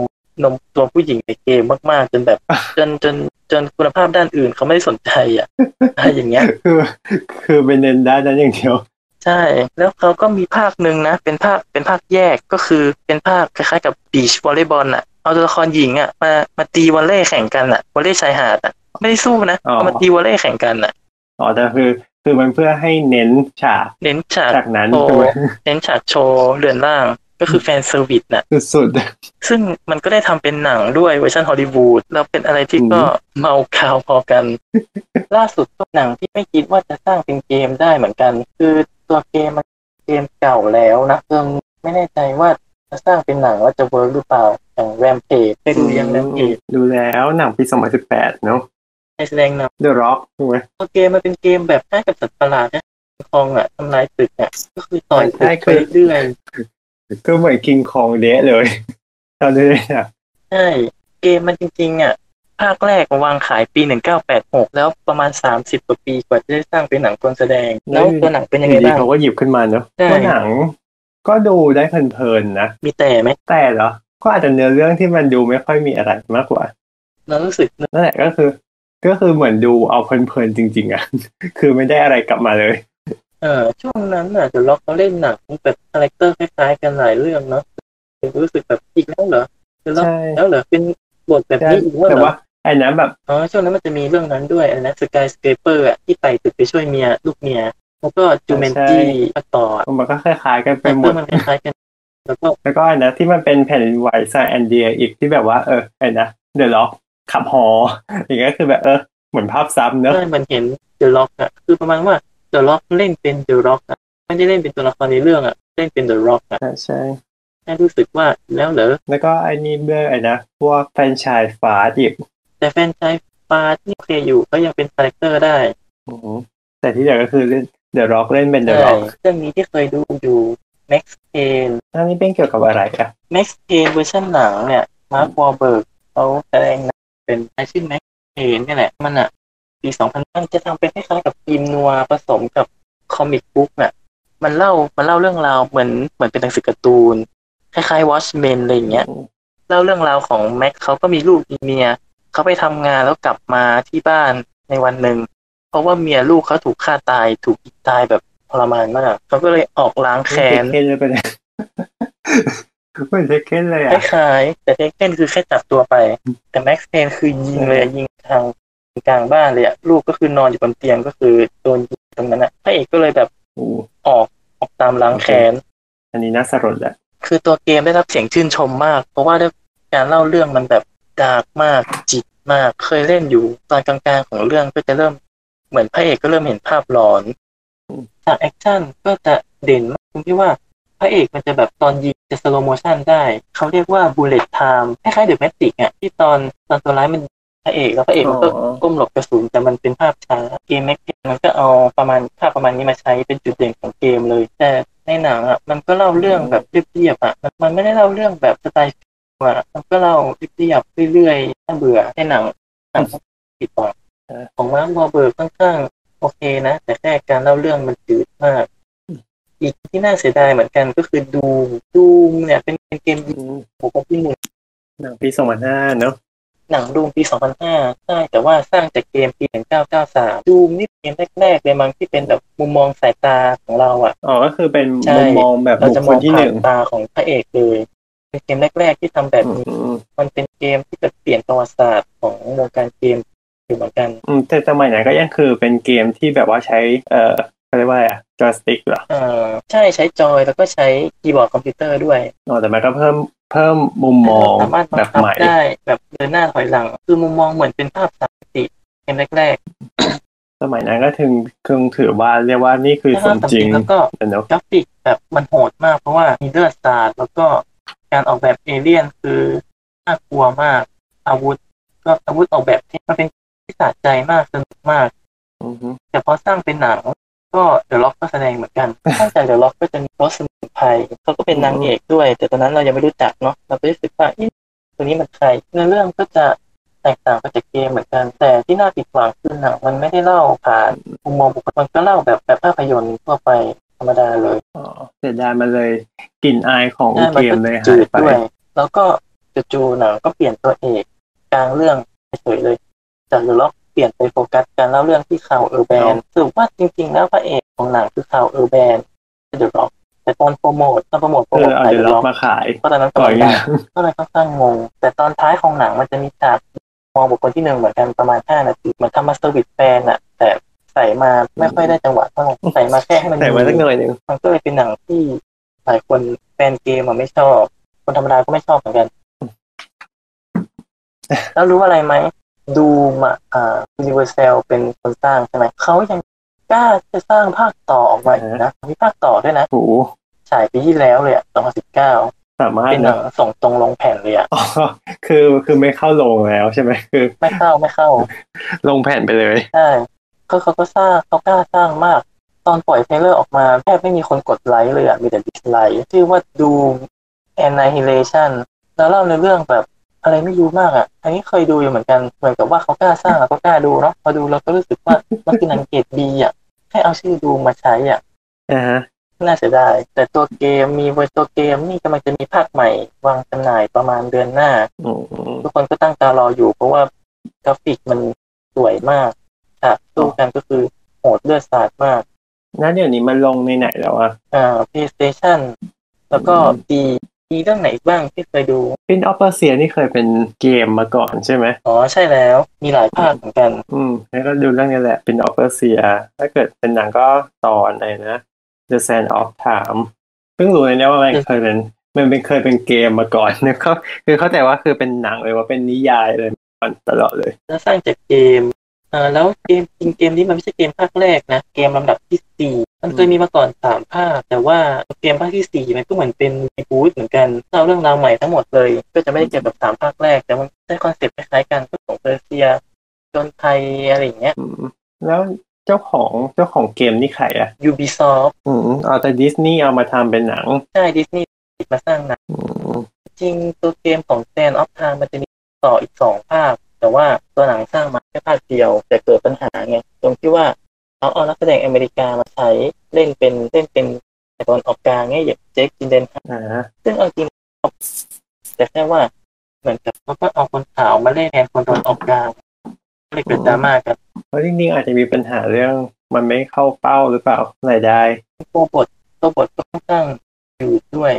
นมตัวผู้หญิงในเกมมากๆ จนแบบจนจนจนคุณภาพด้านอื่นเขาไม่ได้สนใจอะอะไรอย่างเงี้ย คือคือเป็นเน้นด้านนั้นอย่างเดียวใช่ แล้วเขาก็มีภาคหนึ่งนะ เป็นภาคเป็นภาคแยกก็คือเป็นภาคคล้ายๆกับบีชวอลเลย์บอลอะเอาตัวละครหญิงอะมามาตีวอลเลย์แข่งกันอะวอลเลย์ชายหาดอะไม่ได้สู้นะอ๋อเอามาตีวอลเลย์แข่งกันอะอ๋อแต่คือคือมันเพื่อให้เน้นฉาก เน้นฉากจากนั้นโชว์ใช่ไหมเน้นฉากโชว์เรือนร่าง ก็คือ fan service น่ะสุดซึ่งมันก็ได้ทำเป็นหนังด้วยเวอร์ชันฮอลลีวูดแล้วเป็นอะไรที่อืมก็เมากาวพอกัน ล่าสุดก็หนังที่ไม่คิดว่าจะสร้างเป็นเกมได้เหมือนกัน คือตัวเกมมันเกมเก่าแล้วนะเพิ่งไม่แน่ใจว่าจะสร้างเป็นหนังว่าจะเวิร์กหรือเปล่าอย่างแรมเพจไปดูยังแรมเพจดูแล้วหนังปี 2018 เนาะให้แสดงนำ The Rock ถูกไหมตัวเกมมันเป็นเกมแบบคล้ายกับสัตว์ประหลาดนะคองอะทำลายตึกอะก็คือต่อยตึกไปเรื่อย ก็เหมือนคิงคองเดะเลยตอนนี้เนี่ยใช่เกมมันจริงๆอะภาคแรกวางขายปี1986แล้วประมาณ30กว่าปีกว่าจะได้สร้างเป็นหนังคนแสดง แล้วตัวหนังเป็นยังไงดีบ้างเขาก็หยิบขึ้นมาเนาะใช่ก็หนังก็ดูได้เพลินๆนะ มีแต่ไหมแต่เหรอ ก็อาจจะเนื้อเรื่องที่มันดูไม่ค่อยมีอะไรมากกว่าเรารู้สึกนั่นแหละก็คือ ก็คือเหมือนดูเอาเพลินๆจริง ๆอะคือไม่ได้อะไรกลับมาเลยเออช่วงนั้นอะ The Rock เขาเล่นหนังแบบ character คล้ายๆกันหลายเรื่องเนาะรู้สึกแบบอีกแล้วเหรอ The Rock ใช่แล้วเหรอเป็นบทแบบนี้อีกแล้วแต่เหรอว่าไอ้นั้นแบบอ๋อช่วงนั้นมันจะมีเรื่องนั้นด้วยอันนั้น Skyscraper อะที่ไต่ตึกไปช่วยเมียลูกเมียแล้วก็จูเมนจี้ต่อมันก็คล้ายๆกันไปคาแรคหมเตอดร์มันคล้ายๆกัน แล้วก็แล้วก็อันนะที่มันเป็นแผ่นดินไหวซาแอนเดียอีกที่แบบว่าเออไอ้นะเดอะล็อกขับหออย่างเงี้ยคือแบบเออเหมือนภาพซ้ำเนอะได้มันเห็นเดอะล็อกอะคือประมาณว่า เดอะล็อกเล่นเป็นเดอะล็อกอะไม่ได้เล่นเป็นตัวละครในเรื่องอะเล่นเป็นเดอะล็อกอะใช่ใช่แค่รู้สึกว่าแล้วเหรอ แล้วก็ไอ้นี่เบอร์ไอ้นะ พวกแฟรนไชายฟาดอีกแต่แฟนชายฟาที่โอเคอยู่ก็ยังเป็น character ได้อือหือแต่ที่เหลือก็คือเล่น The Rock เล่นเป็น The Rock ใช่เรื่องนี้ที่เคยดูอยู่ Max Payne อันนี้เป็นเกี่ยวกับอะไรอะ Max Payne เวอร์ชันหนังเนี่ย Mark Wahlberg เขาแสดงเป็นไอชื่อ Max Payne เนี่ยแหละมันอะ ปี2000มันจะทำเป็นคล้ายๆกับธีม noir ผสมกับ comic book น่ะ มันเล่ามันเล่าเรื่องราวเหมือนเหมือนเป็นหนังสือการ์ตูน คล้ายๆ Watchmen อะไรอย่างเงี้ยเล่าเรื่องราวของแม็กเขาก็มีลูกมีเมียเขาไปทำงานแล้วกลับมาที่บ้านในวันหนึ่ง เพราะว่าเมียลูกเขาถูกฆ่าตายถูกยิงตายแบบทรมานมากเขาก็เลยออกล้างแค้นเทคเคนเลยไปเลยเหมือนเทคเคนเลยคอะล้ายๆแต่เทคเก้นคือแค่จับตัวไป แต่แม็กซ์เพนคือยิงเลยอะยิงทาง กลางบ้านเลยอะลูกก็คือนอนอยู่บนเตียงก็คือโดนยิงตรงนั้นอะพระเอกก็เลยแบบโอ้ออกออกตามล้างแค้นอันนี้น่าสลดแหละคือตัวเกมได้รับเสียงชื่นชมมาก เพราะว่าด้วยการเล่าเรื่องมันแบบ dark มากจิตมากเคยเล่นอยู่ตอนกลางๆของเรื่องก็จะเริ่มเหมือนพระเอกก็เริ่มเห็นภาพหลอนฉาก action ก็จะเด่นมากตรงที่ว่าพระเอกมันจะแบบตอนยิงจะ slow motion ได้ เขาเรียกว่า bullet time คล้ายๆเดอะที่ตอนตอนตัวร้ายมันพ ระเอกแล้วพระเอกมันก็อ๋อก้มหลบกระสุนแต่มันเป็นภาพช้าเกม Maxมันก็เอาประมาณภาพประมาณนี้มาใช้เป็นจุดเด่นของเกมเลย แต่ในหนังอะมันก็เล่าเรื่องแบบเรียบๆอะมันมันไม่ได้เล่าเรื่องแบบสไตล์อะมันก็เล่าเรียบๆเรื่อยๆน่าเบื่อในหนังหนังติดต่อของมาร์ควอลเบิร์กค่อนข้างโอเคนะ แต่แค่การเล่าเรื่องมันจืดมาก อีกที่น่าเสียดายเหมือนกันก็คือดูดูเนี่ยเป็นเป็นเกมอืมของคนที่หนึ่งหนังปี2005เนอะ หนัง Doom ปี 2005ใช่แต่ว่าสร้างจากเกมปี 1993 Doom นี่เป็นเกมแรกๆเลยมั้งที่เป็นแบบมุมมองสายตาของเราอะอ๋อ ก็คือเป็นใช่มุมมองแบบเราบุคจะคมอลงที่หผ่านึ่นงตาของพระเอกเลย เป็นเกมแรกๆที่ทำแบบอืนี้มมันเป็นเกมที่จะเปลี่ยนประวัติศาสตร์ของวงการเกมอยู่เหมือนกันอืมแต่สมัยนั้นก็ยังคือเป็นเกมที่แบบว่าใช้ เอ่อเขาเรียกว่าอะไรอะจอยสติ๊กเหรอเอ่อใช่ใช้ joy แล้วก็ใช้คีย์บอร์ดคอมพิวเตอร์ด้วยอ๋อแต่มันก็เพิ่ม เพิ่มมุมมองสามารถบัแบงบคับใหม่ได้แบบเดินหน้าถอยหลัง คือมุมมองเหมือนเป็นภาพสามมิติเกมแรกสมัยนั้นก็ถึงคงถือว่าเรียกว่านี่คือๆสมจริงแล้วก็เนอะกราฟิกแบบมันโหดมากเพราะว่ามีเลือดสาดแล้วก็การออกแบบเอเลี่ยนคือน่ากลัวมาก อาวุธ ก็อาวุธออกแบบที่มันเป็นที่สะใจมากสนุกมากอือฮึแต่พอสร้างเป็นหนัง ก็เดอะล็อกก็แสดงเหมือนกันนอกจากเดอะล็อกก็จะมีโรสมุนไพรเขาก็เป็นนางเอกด้วย แต่ตอนนั้นเรายังไม่รู้จักเนาะเราก็รู้สึกว่าอีตัวนี้มันใครเนื้อเรื่องก็จะแตกต่างไปจากเกมเหมือนกัน แต่ที่น่าผิดหวังคือหนังมันไม่ได้เล่าผ่านมุมมองบุคคลมันก็เล่าแบบแบบภาพยนตร์ทั่วไปธรรมดาเลยอ๋อเสียดายมันเลยกลิ่นอายของใช่มันเกมก็เลยจืหายดไปด้วยแล้วก็จู่ๆหนังก็เปลี่ยนตัวเอกกลางเรื่องเฉยๆเลยจากเดอะล็อก เปลี่ยนไปโฟกัสการเล่าเรื่องที่คาวเออร์แบนสรุปว่าจริง ๆ แล้วพระเอกของหนังคือคาวเออร์แบนเดอะล็อกแต่ตอนโปรโมทตอนโปรโมทโปรเอโมอทเอาขายเดี๋ยวเดอะเราล็อกมาขายเพราะตอนนั้นก่อนกำลังเนี่ดัยงก็เลยค่อนข้างงง แต่ตอนท้ายของหนังมันจะมีฉากมองบุคคลที่หนึ่งเหมือนกันประมาณห้านาทีเหมันทำมาเซอร์วิสแฟนอะแต่ใส่มาไม่ค่อยได้จังหวะเท่าไหร่ใส่มาแค่ให้มันใส่มาสักหน่อยหนึ่งมันก็เลยเป็นหนังที่หลายคนแฟนเกมมันไม่ชอบ คนธรรมดาก็ไม่ชอบเหมือนกัน แล้วรู้อะไรไหม Doom อ่า Universal เป็นคนสร้างใช่ไหมเขายังกล้าจะสร้างภาคต่อออกมาอีกนะมีภาคต่อด้วยนะโอ้โหฉายปีที่แล้วเลยอะ2019สามารถเป็นหนันะงส่งตรงลงแผ่นเลยอะอ๋อคือคือไม่เข้าโรงแล้วใช่ไหมคือ ไม่เข้าไม่เข้า ลงแผ่นไปเลยใช่เขาเขาก็สร้างเขากล้าสร้างมาก ตอนปล่อย trailer ออกมาแทบไม่มีคนกดไลค์เลยอะมีแต่ dislike ชื่อว่า Doom Annihilation แล้วเล่าในเรื่องแบบ อะไรไม่รู้มากอะ อันนี้เคยดูอยู่เหมือนกันเหมือนกับว่าเขากล้าสร้างเราก็กล้าดูเนาะพอดูเราก็รู้สึกว่ามันคือหนังเกรด D อะให้เอาชื่อ Doom มาใช้อะอ่าฮะน่าเสียดายแต่ตัวเกมมีเวอร์ตัวเกมนี่กำลังจะมีภาคใหม่ วางจำหน่ายประมาณเดือนหน้าอืมทุกคนก็ตั้งตารออยู่ เพราะว่ากราฟิกมันสวยมากฉากสู้กันก็คือโหดเลือดสาดมากแล้วเดี๋ยวนี้มันลงในไหนแล้วอะอ่า PlayStation แล้วก็อื มดีดีเรื่องไหนอีกบ้างที่เคยดู Prince of Persia นี่เคยเป็นเกมมาก่อนใช่ไหมอ๋อใช่แล้วมีหลายภาคเหมือนกัน อืมแล้วก็ดูเรื่องนี้แหละ Prince of Persia ถ้าเกิดเป็นหนังก็ตอนอะไรนะ The Sand of Time เพิ่งรู้เลยเนี่ยว่ามันเคยเป็นมันเป็นเคยเป็นเกมมาก่อนเนี่ยก็คือเข้าใจว่าคือเป็นหนังเลยว่าเป็นนิยายเลยมาก่อนตลอดเลย แล้วสร้างจากเกม อ่าแล้วเกมจริงเกมนี้มันไม่ใช่เกมภาคแรกนะ เกมลำดับที่สี่มันเคยมีมาก่อนสามภาค แต่ว่าเกมภาคที่สี่มันก็เหมือนเป็น reboot เหมือนกันเล่าเรื่องราวใหม่ทั้งหมดเลย ก็จะไม่ได้เกี่ยวกับสามภาคแรก แต่มันได้คอนเซ็ปต์คล้ายๆกันก็ของเปอร์เซียจนไทยอะไรอย่างเงี้ยอืมแล้วเจ้าของเจ้าของเกมนี่ใครอะ Ubisoft อืมเอาแต่ดิสนีย์เอามาทำเป็นหนัง ใช่ดิสนีย์มาสร้างหนังอืมจริงตัวเกมของ Stand of Time มันจะมีต่ออีกสองภาค แต่ว่าตัวหนังสร้างมาแค่ภาคเดียว แต่เกิดปัญหาไงตรงที่ว่าเขาเอานักแสดงอเมริกามาใช้เล่นเป็นเล่นเป็นแต่ตอนออกกลางไงอย่างเจคจินเดนอ่าซึ่งเอาจริงแต่แค่ว่าเหมือนกับเขาก็เอาคนขาวมาเล่นแทนคนตอนออกกลางก็เลยเกิดดราม่ากันเพราะจริงๆอาจจะมีปัญหาเรื่องมันไม่เข้าเป้าหรือเปล่ารายได้ตัวบทตัวบทก็ค่อนข้างอยู่ด้วย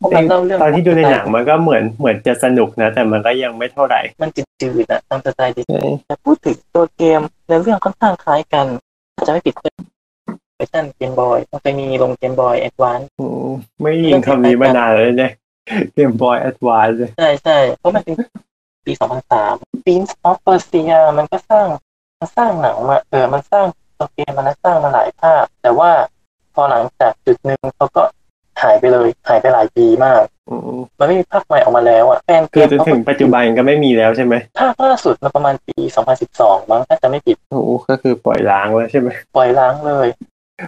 เอ้ยเพราะมันเล่าเรื่องตอนที่ดูในหนังมันก็เหมือนเหมือนจะสนุกนะ แต่มันก็ยังไม่เท่าไหร่ มันจืดๆนะตามสไตล์ดิสนีย์แต่พูดถึงตัวเกมในเรื่องค่อนข้างคล้ายกันถ้าจะไม่ผิดเป็นเวอร์ชัน Game Boy มันเคยมีลง Game Boy Advanceอืมไม่ยิงคำนี้มานานเลยเนี่ยเกมบอยแอดวานซ์ใช่ใช่เพราะมันเป็นปี2003 Prince of Persia มันก็สร้างมันสร้างหนังมาเออมันสร้างตัวเกมมันสร้างมาหลายภาคแต่ว่าพอหลังจากจุดหนึ่งเขาก็ หายไปเลย หายไปหลายปีมากอืมมันไม่มีภาคใหม่ออกมาแล้วอะแฟนเกคือมจนเขาถึงปัจจุบันก็ไม่มีแล้วใช่ไหมภาคล่าสุดมาประมาณปี 2012 มั้งถ้าจะไม่ผิดโอ้โหก็คือปล่อยล้างแล้วใช่ไหมปล่อยล้างเลย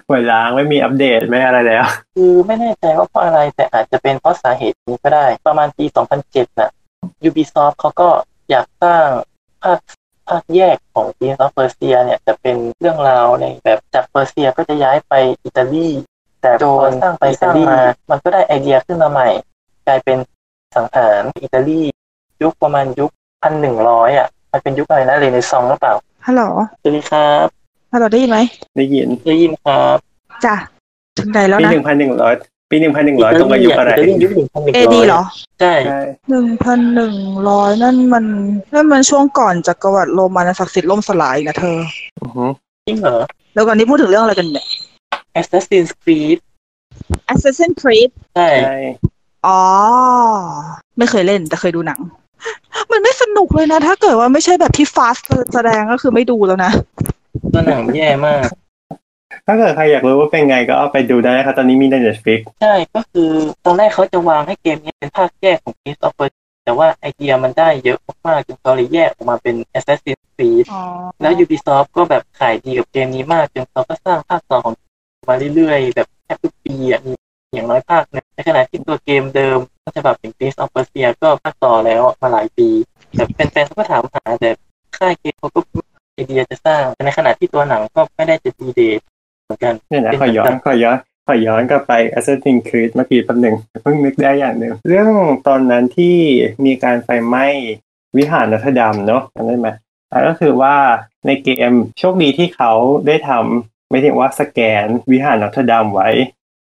ปล่อยล้างไม่มีอัปเดตไม่อะไรแล้ว คือไม่แน่ใจว่าเพราะอะไรแต่อาจจะเป็นเพราะสาเหตุนี้ก็ได้ ประมาณปี 2007 น่ะ Ubisoft เขาก็อยากสร้างภาคภาคแยกของ Prince of Persia เนี่ยจะเป็นเรื่องราวในแบบจากเปอร์เซียก็จะย้ายไปอิตาลี แต่โดนสร้างไปสร้างมา มันก็ได้ไอเดียขึ้นมาใหม่ กลายเป็นสังหารอิตาลียุคประมาณยุคพันหนึ่งร้อยอะ มันเป็นยุคอะไรนะเรเนซองส์หรือเปล่าฮัลโหลสวัสดีครับฮัลโหลได้ยินไหมได้ยินได้ยินครับจ้ะถึงไหนแล้วปีนะหนึ่งพันหนึ่งร้อยปีหนึ่งพันหนึ่งร้อยตรงกับยุคอะไรอิตาลียุคหนึ่งพันหนึ่งเอร้ดีอยเหรอใช่ใช่หนึ่งพันหนึ่งร้อยนั่นมันนั่นมันช่วงก่อนจักรวรรดิโรมันศักดิ์สิทธิ์ล่มสลายนะเธออือฮึจริงเหรอแล้วก่อนนี้พูดถึงเรื่องอะไรกันเนี่ย Assassin's Creed Assassin's Creed ใช่ใช่อ๋อ ไม่เคยเล่นแต่เคยดูหนัง มันไม่สนุกเลยนะ ถ้าเกิดว่าไม่ใช่แบบที่ฟาสแสดงก็คือไม่ดูแล้วนะตัวหนังแย่มาก ถ้าเกิดใครอยากรู้ว่าเป็นไงก็เอาไปดูได้นะครับตอนนี้มีใน Netflix ใช่ก็คือตอนแรกเขาจะวางให้เกมนี้เป็นภาคแยกของ Prince of Persia แต่ว่าไอเดียมันได้เยอะมากๆจนเขาเลยแยกออกมาเป็น Assassin's Creed อ๋อแล้ว Ubisoft ก็แบบขายดีกับเกมนี้มากจนเขาก็สร้างภาคต่อของ มาเรื่อยๆแบบแทบทุกปีอะมีอย่างน้อยภาคหนึงในขณะที่ตัวเกมเดิมก็จะแบบเป็น Prince of Persia ก็ภาคต่อแล้วอะมาหลายปี แต่แฟนๆเขาก็ถามหาแต่ค่ายเกมเขาก็ไม่มีไอเดียจะสร้างแต่ในขณะที่ตัวหนังก็ไม่ได้จะดีเดทเหมือนกันเนี่ยนะขอย้อนขอย้อนขอย้อนกลับไป Assassin's Creed เมื่อกี้แป๊บหนึ่งเพิ่งนึกได้อย่างหนึ่งเรื่องตอนนั้นที่มีการไฟไหม้วิหารนอตดามเนาะจำได้ไหมอะก็คือว่าในเกมโชคดีที่เขาได้ทำ ไม่ถึงว่าสแกนวิหารนอตดามไว้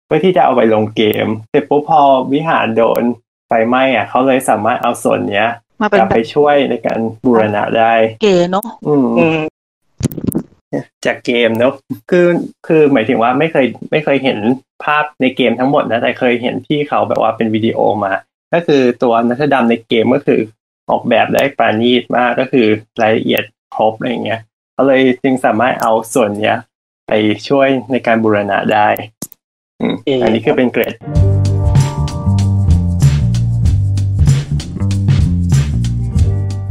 เพื่อที่จะเอาไปลงเกม เสร็จปุ๊บพอวิหารโดนไฟไหม้อะเขาเลยสามารถเอาส่วนเนี้ยมาเป็นกลับแบไปบช่วยในการบูรณะได้ เก๋เนาะอืมอืมจากเกมเนอะคือคือหมายถึงว่าไม่เคยไม่เคยเห็นภาพในเกมทั้งหมดนะ แต่เคยเห็นที่เขาแบบว่าเป็นวิดีโอมา ก็คือตัวนักดำในเกมก็คือออกแบบได้ปราณีตมากก็คือรายละเอียดครบอะไรอย่างเงี้ยเขาเลยจึงสามารถเอาส่วนเนี้ย ไปช่วยในการบูรณะได้อืมเอ่ออัอันนี้คือเป็นเกรด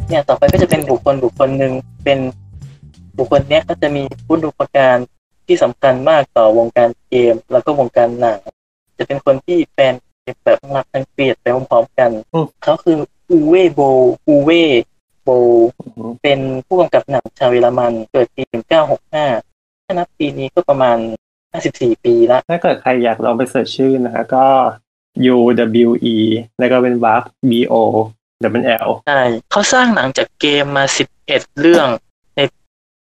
เนี่ยต่อไปก็จะเป็นบุคคลบุคคลหนึ่งเป็นบุคคลเนี้ยก็จะมีคุณูปการที่สำคัญมากต่อวงการเกม แล้วก็วงการหนังจะเป็นคนที่แฟนเกมแบบรักทั้งเกลียดไปพร้อมๆกัน เขาคืออูเวโบอูเวโบอืมเป็นผู้กำกับหนังชาวเยอรมันเกิดปี 1965 ถ้านับปีนี้ก็ประมาณ 54 ปีละ ถ้าเกิดใครอยากลองไปเสิร์ชชื่อนะคะก็ U W E แล้วก็เป็นวาร์ B O W L ใช่เขาสร้างหนังจากเกมมา 11 เรื่อง ใน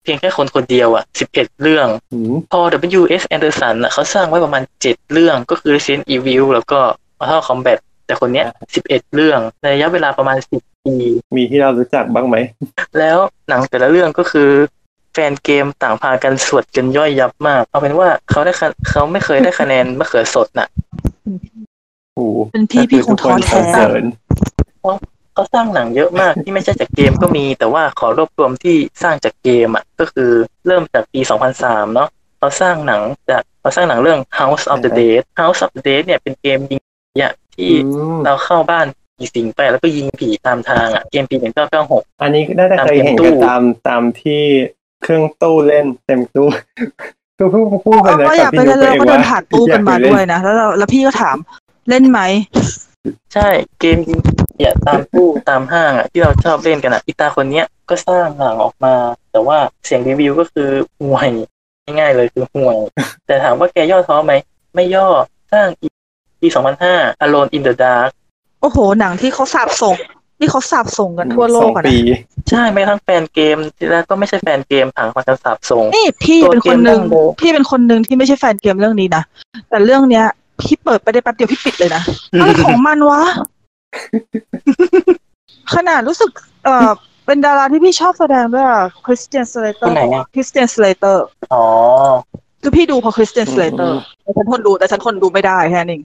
เพียงแค่คนคนเดียวอะ11 เรื่องอืมพอ W.S. Anderson อะเขาสร้างไว้ประมาณ 7 เรื่องก็คือ Resident Evil แล้วก็ Mortal Kombat แต่คนเนี้ย 11 เรื่องในระยะเวลาประมาณ 10 ปี มีที่เรารู้จักบ้างไหม แล้วหนังแต่ละเรื่องก็คือแฟนเกมต่างพากันสวดกันย่อยยับมาก เอาเป็นว่าเขาได้คะเขาไม่เคยได้คะแนนมะเขือสดน่ะโอ้โหเป็นพี่พี่คงท้อก็แท้คือทุกคนสรรเสริญเขาสร้างหนังเยอะมากที่ไม่ใช่จากเกมก็มี แต่ว่าขอรวบรวมที่สร้างจากเกมอะก็คือเริ่มจากปี 2003 เนาะเขาสร้างหนังจากเขาสร้างหนังเรื่อง House of the Dead House of the Dead เนี่ยเป็นเกมยิงผีอะที่อืมเราเข้าบ้านผีสิงไปแล้วก็ยิงผีตามทางอะเกมปี1996อันนี้น่าจะเคยเห็นกันตามตามที่ เครื่องตู้เล่นเต็มตู้คือเพิ่งพูดไปเรานะก็อยากไปพี่เล่นนุ๊เรากก็เองเดินว่าผ่านตู้กันมาอยด้วยนะแล้วเราแล้วพี่ก็ถามเล่นไหม ใช่เกมยิงผีอะตามตู้ตามห้างอะที่เราชอบเล่นกันอะอีตาคนเนี้ยก็สร้างหนังออกมา แต่ว่าเสียงรีวิวก็คือห่วยง่ายๆเลยคือห่วย แต่ถามว่าแกย่อท้อไหม ไม่ย่อสร้างอีปี2005 Alone in the Dark โอ้โห หนังที่เขาสาบส่ง ที่เขาสาบส่งกันทั่วโลสอกงอะปีนะใช่ไม่ทั้งแฟนเกมแล้วก็ไม่ใช่แฟนเกมผังพากันสาบส่งนี่พี่ตัวเป็นคนหนึ่งเกมดั้งเดิมพี่เป็นคนหนึ่งที่ไม่ใช่แฟนเกมเรื่องนี้นะแต่เรื่องเนี้ย พี่เปิดไปได้แป๊บเดียวพี่ปิดเลยนะอะไรของมันวะขนาดรู้สึก เออเป็นดาราที่พี่ชอบแสดงด้วย Christian Slater คนไหนอะ Christian Slater อ๋อคือพี่ดูเพราะ Christian Slater อืร์มแต่ฉันทนดูแต่ฉันทนดูไม่ได้แค่นั้นเอง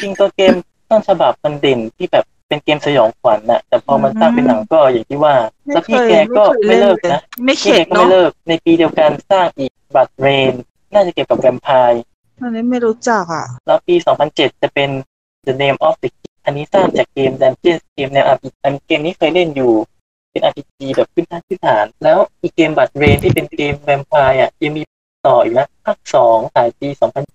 จริงตัวเกมต้นฉบับมันเด่นที่แบบเป็นเกมสยองขวัญน่ะ แต่พอมันสร้างเป็นหนังก็อย่างที่ว่า แล้วพี่แกก็ไม่เลิกนะไม่พี่เข็แกดก็เนาะไม่เลิกในปีเดียวกันสร้างอีกบัตรเรน น่าจะเกี่ยวกับแวมไพร์อันนี้ไม่รู้จักอะ แล้วปี 2007 จะเป็น The Name of the King อันนี้สร้างจากเกม Dungeons เกมแนว RPG อันเกมนี้เคยเล่นอยู่ เป็น RPG แบบพื้นฐานพื้นฐาน แล้วอีกเกมบัตรเรนที่เป็นเกมแวมไพร์อะยังมี ต่ออีกนะภาคสองถ่ายปี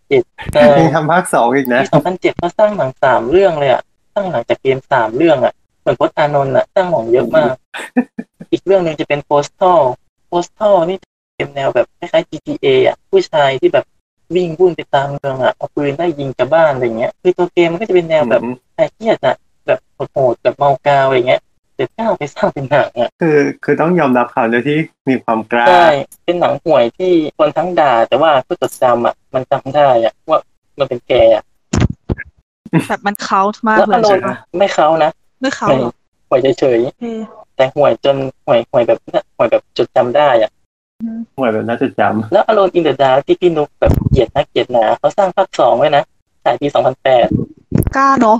2007แต่ยังทำภาคสองอีกนะปี2007เขาสร้างหนังสามเรื่องเลยอะสร้างหนังจากเกมสามเรื่องอะเหมือนพจน์อานนท์อะสร้างหนังเยอะมาก อีกเรื่องหนึ่งจะเป็น Postal Postal นี่เกมแนวแบบคล้ายๆ GTA อะผู้ชายที่แบบวิ่งวุ่นไปตามเมืองอะเอาปืนไล่ยิงชาวบ้านอะไรเงี้ย คือตัวเกมมันก็จะเป็นแนวแบบคลายเครียดอะแบบโหดๆแบบเมากาวอะไรเงี้ย แต่ก้าวไปสร้างเป็นหนังอะคือ คือต้องยอมรับเขาด้วยที่มีความกล้าใช่เป็นหนังห่วยที่คนทั้งด่า แต่ว่าผู้จดจำอะมันจำได้อะว่ามันเป็นแกอะแบบมันเคาท์มากแล้วเลอายรมณ์ไม่เขานะไม่เคาไม่ท์หรอห่วยเฉยโอเคๆแต่ห่วยจนห่วยห่วยแบบห่วยแบบจดจำได้อะเหมือนแบบน่าจะจแล้วอารมณ์อินเดอะดาร์ที่พี่นุกแบบเกลียดนักเกลียดหนาเขาสร้างภาคสองไว้นะถ่ายปี2008กล้าเนาะ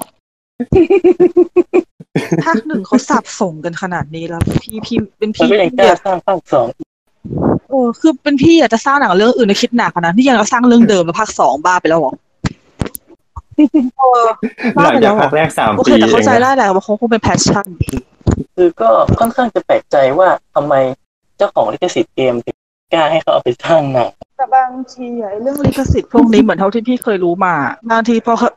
ภาคหนึ่งเขาสับส่งกันขนาดนี้แล้วพี่พี่เป็นมันพี่ก็ยังกพี่ล้าอะสร้างภาคสองเออคือเป็นพี่อยากจะสร้างหนังเรื่องอื่นในะคิดหนักอะนะที่ยังจะสร้างเรื่องเดิมแล้วภาคสองบ้าไปแล้วเหรอเออำบ้าหลังไปจาแล้กวเหรภาอคแรกสามโอเคปีแต่เข้าใจเองได้นะแหละว่าเขาคงเป็นแพชชั่นคือก็ค่อนข้างจะแปลกใจว่าทำไมเจ้าของลิขสิทธิ์เกมถึงกล้าให้เขาเอาไปสร้างหนังแต่บางทีอะไอ้เรื่องลิขสิทธิ์พวกนี้เหมือนเท่าที่พี่เคยรู้มา บางทีพอเขา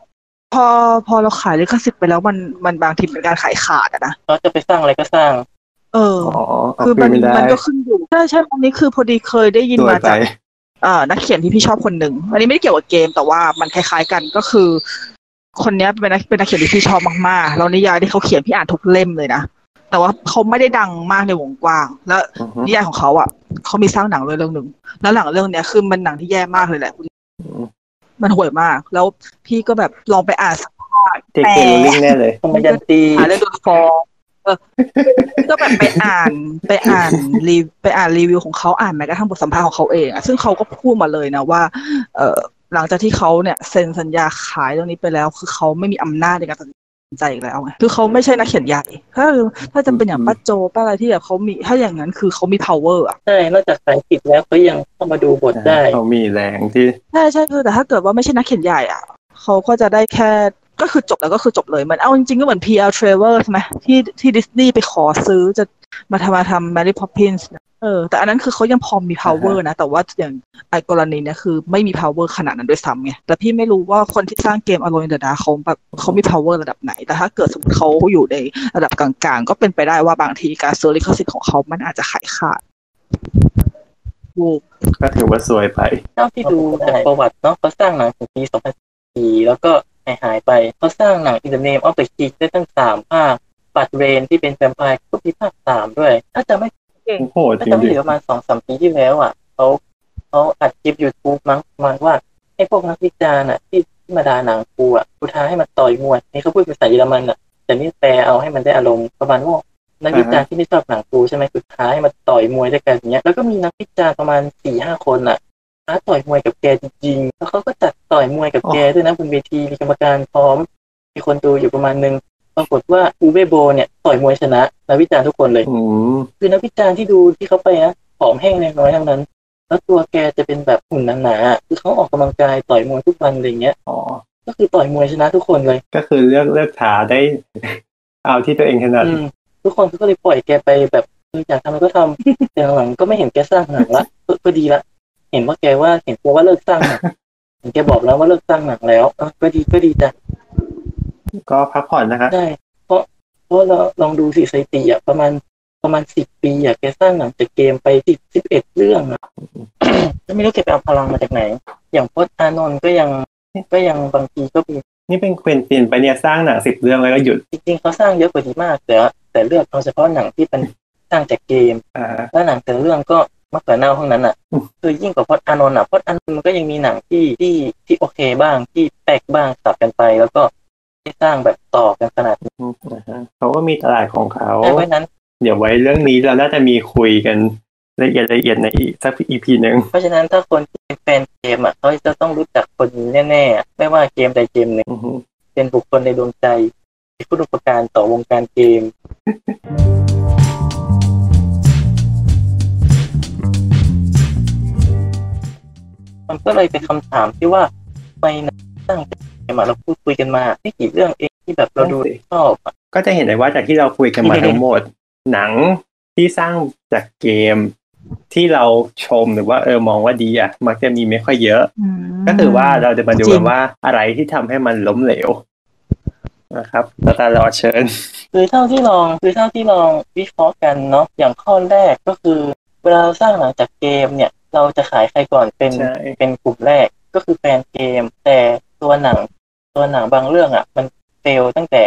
พอพอเราขายลิขสิทธิ์ไปแล้วมันมันบางทีเป็นการขายขาดอะนะเขาจะไปสร้างอะไรก็สร้าง เอออ๋อเอาคือคืมันนไม่ได้มันก็ขึ้นอยู่ใช่ใช่อันนี้คือพอดีเคยได้ยินสวยมาไปจากเอ่อนักเขียนที่พี่ชอบคนหนึ่งอันนี้ไม่ได้เกี่ยวกับเกมแต่ว่ามันคล้าย ๆกันก็คือ คนเนี้ยเป็นนักเป็นนักเขียนที่พี่ชอบมากๆแล้วนิยายที่เขาเขียนพี่อ่านทุกเล่มเลยนะแต่ว่าเขาไม่ได้ดังมากในวงกว้าง แล้วอือฮึนิยายของเขาอะเขามีสร้างหนังเลยเรื่องหนึ่งแล้วหนังเรื่องเนี้ยคือมันหนังที่แย่มากเลยแหละ มมันห่วยมาก แล้วพี่ก็แบบลองไปอ่านสักภาคเจเคโรลลิงแน่เลยธรรมยันตีอ่านเรื่องโดนฟ้องเออก็แบบไปอ่านไปอ่านรีไปอ่านรีวิวของเขาอ่านแม้กระทั่งบทสัมภาษณ์ของเขาเองอะซึ่งเขาก็พูดมาเลยนะว่า เออหลังจากที่เขาเนี่ยเซ็นสัญญาขายเรื่องนี้ไปแล้ว คือเขาไม่มีอำนาจในการตัดสิน ใจอีกแล้วไงคือเขาไม่ใช่นักเขียนใหญ่ ถ้าถ้าจะเป็นอย่างป้าโจป้าอะไรที่แบบเขามีถ้าอย่างนั้นคือเขามี power อะใช่นอกจากสายผิดแล้วเขายังเข้ามาดูบทได้เขามีแรงที่ใช่ใช่คือแต่ถ้าเกิดว่าไม่ใช่นักเขียนใหญ่อะเขาก็จะได้แค่ก็คือจบแล้วก็คือจบเลยเหมือนเอาจริงๆก็เหมือน P.L. Travers ใช่ไหมที่ที่ดิสนีย์ไปขอซื้อจะ มาทำมาทำ Mary Poppins นะเออแต่อันนั้นคือเขายังพอมี power นะ แต่ว่าอย่างไอ้กรณีเนี้ยคือไม่มี power ขนาดนั้นด้วยซ้ำไงแต่พี่ไม่รู้ว่าคนที่สร้างเกม Alone in the Dark เขาแบบเขามี power ระดับไหน แต่ถ้าเกิดสมมติเขาอยู่ในระดับกลางๆ ก็เป็นไปได้ว่าบางทีการซื้อลิขสิทธิ์ของเขามันอาจจะขายขาดวูบก็ถือว่าสวยไปเท่าที่ดูจากประวัติเนาะเขาสร้างหนังถึงปี2004แล้วก็หายหายไปเขาสร้างหนัง In the Name of the King ได้ตั้งสามภาค ปัดเรนที่เป็นแวมไพร์ก็มีภาคสามด้วย ถ้าจะไม่โอ้โหถ้าจริงจะไม่ดิผิดประมาณสองสามปีที่แล้วอะเขาเขาอัดคลิป YouTube มั้งประมาณว่าให้พวกนักวิจารณ์อะ ที่ที่มาด่าหนังกูอะกูท้าให้มันต่อยมวยนี่เขาพูดภาษาเยอรมันอะแต่นี่แปลเอาให้มันได้อารมณ์ประมาณว่านักวิจารณ์ที่ไม่ชอบหนังกูใช่ไหมกูท้าให้มันต่อยมวยด้วยกันอย่างเงี้ยแล้วก็มีนักวิจารณ์ประมาณสี่ห้าคนอะท้าต่อยมวยกับแกจริงๆแล้วเขาก็จัดต่อยมวยกับแกด้วยนะบนเวทีมีกรรมการพร้อม มีคนดูอยู่ประมาณนึง ปรากฏว่าอูเบโบเนี่ยต่อยมวยชนะนักวิจารณ์ทุกคนเลยอืมคือนักวิจารณ์ที่ดูที่เขาไปนะผอมแห้งเล็กน้อยทั้งนั้น แล้วตัวแกจะเป็นแบบหุ่นหนาๆคือเขาออกกำลังกายต่อยมวยทุกวันอะไรเงี้ยอ๋อก็คือต่อยมวยชนะทุกคนเลย ก็คือเลือกเลือกขาได้ เอาที่ตัวเองถนัดอืมทุกคนก็เลยปล่อยแกไปแบบเอออยากทำอะไรก็ทำแต่หลังๆก็ไม่เห็นแกสร้างหนังละก็ก็ดีละเห็นว่าแกว่าเห็นแกว่าเลิกสร้างหนังเห็นแกบอกแล้วว่าเลิกสร้างหนังแล้วเออก็ดีก็ดีจ้ะ ก็พักผ่อนนะคะใช่เพราะเพราะเราลองดูสิสถิติอะประมาณประมาณสิบปีอะแกสร้างหนังจากเกมไปสิบสิบเอ็ดเรื่องอะจะไม่รู้แกไปเอาพลังมาจากไหน อย่างพจน์อานนท์ก็ยังก็ยังบางทีก็มีนี่เป็นเควินตินไปเนี่ยสร้างหนังสิบเรื่องแล้วก็หยุด จริงๆเขาสร้างเยอะกว่านี้มากแต่ว่าแต่เลือกเอาเฉพาะหนังที่เป็นสร้างจากเกมอ่าแล้วหนังแต่ละเรื่องก็มากกว่าเน่าทั้งนั้นอะอืมคือยิ่งกว่าพจน์อานนท์อะพจน์อานนท์มันก็ยังมีหนังที่ที่ที่โอเคบ้างที่แปลกบ้างสับกันไป แล้วก็ ที่สร้างแบบต่อกันขนาดนี้อืมนะฮะเขาก็มีตลาดของเขาเพราะฉะนั้น เดี๋ยวไว้เรื่องนี้เราน่าจะมีคุยกันละเอียดละเอียดในอีกสักอีพีหนึ่งเพราะฉะนั้นถ้าคนที่เป็นแฟนเกมอะเขาจะต้องรู้จักคนนี้แน่ๆอะไม่ว่าเกมใดเกมหนึ่งอือฮึเป็นบุคคลในดวงใจที่ผู้อุปการต่อวงการเกมมันก็เลยเป็นคำถามที่ว่าทำไมหนังสร้าง จากเกมอะเราพูดคุยกันมาไม่กี่เรื่องเองที่แบบเราดูชอบอะก็จะเห็นได้ว่าจากที่เราคุยกันมาทั้งหมด หนังที่สร้างจากเกมที่เราชมหรือว่าเออมองว่าดีอะ มักจะมีไม่ค่อยเยอะอืมก็คือว่าเราจะมาดูจริกังนว่าอะไรที่ทำให้มันล้มเหลวนะครับสตาร์ลอเชิญ คือเท่าที่ลองคือเท่าที่ลองวิเคราะห์กันเนาะอย่างข้อแรกก็คือ เวลาเราสร้างหนังจากเกมเนี่ย เราจะขายใครก่อนเป็นใช่เป็นกลุ่มแรกก็คือแฟนเกม แต่ ตัวหนัง ตัวหนังบางเรื่องอะ มัน fail ตั้งแต่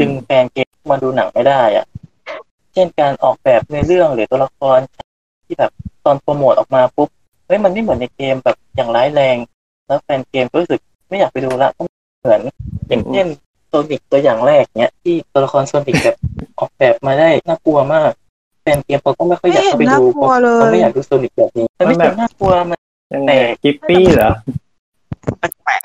ดึงแฟนเกมมาดูหนังไม่ได้อะ เช่นการออกแบบในเรื่องหรือตัวละครที่แบบตอนโปรโมทออกมาปุ๊บเฮ้ยมันไม่เหมือนในเกมแบบอย่างร้ายแรง แล้วแฟนเกมก็รู้สึกไม่อยากไปดูละเพราะเหมือนอย่างเช่น Sonic ตัวอย่างแรกเนี้ยที่ตัวละคร Sonic แบบออกแบบมาได้น่ากลัวมากแฟนเกมเขาก็ไม่ค่อยอยากเข้าไปดูไม่เห็นน่ากลัวเลยเขาไม่อยากดู Sonic แบบนี้มันไม่ใช่น่ากลัวมันยังไงแต่กิปปี้เหรอแปลก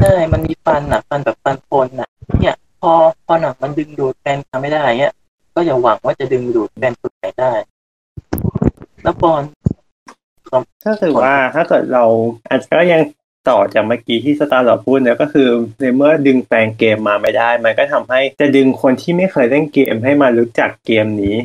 ใช่มันมีฟันอะ ฟันแบบฟันพลอะ เนี่ย พอพอหนังมันดึงดูดแฟนมาไม่ได้เนี่ยก็อย่าหวังว่าจะดึงดูดแฟนคนไหนได้ แล้วปอนก็คือว่าถ้าเกิดเราอาจจะก็ยังต่อจากเมื่อกี้ที่สตาร์ลอพูดเนี่ยก็คือในเมื่อดึงแฟนเกมมาไม่ได้ มันก็ทำให้จะดึงคนที่ไม่เคยเล่นเกมให้มารู้จักเกมนี้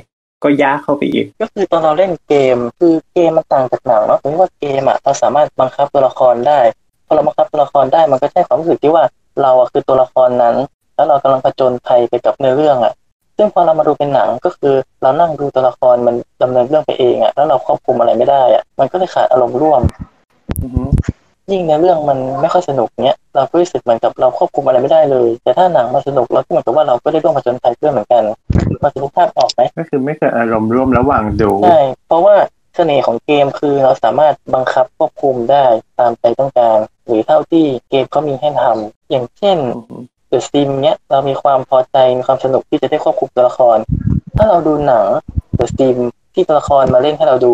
ก็ยากเข้าไปอีก ก็คือตอนเราเล่นเกม คือเกมมันต่างจากหนังเนาะตรงที่ว่าเกมอะเราสามารถบังคับตัวละครได้ พอเราบังคับตัวละครได้มันก็ใช่ความรู้สึกที่ว่าเราอะคือตัวละครนั้น แล้วเรากำลังผจญภัยไปกับเนื้อเรื่องอะซึ่งพอเรามาดูเป็นหนังก็คือเรานั่งดูตัวละครมันดำเนินเรื่องไปเองอะแล้วเราควบคุมอะไรไม่ได้อะมันก็เลยขาดอารมณ์ร่วมยิ่งในเรื่องมันไม่ค่อยสนุกเนี้ยเราก็รู้สึกเหมือนกับเราควบคุมอะไรไม่ได้เลย แต่ถ้าหนังมันสนุกเราก็เหมือนกับว่าเราก็ได้ร่วมผจญภัยเพื่อเหมือนกันมันุกภาพออกไหมก็คือไม่เคยอารมณ์ร่วมระหว่างดูใช่เพราะว่า เสน่ห์ของเกมคือเราสามารถบังคับควบคุมได้ตามใจต้องการ หรือเท่าที่เกมเขามีให้ทำอย่างเช่นอือฮึเดอะซิมเนี้ยเรามีความพอใจมีความสนุกที่จะได้ควบคุมตัวละคร ถ้าเราดูหนังเดอะซิมที่ตัวละครมาเล่นให้เราดู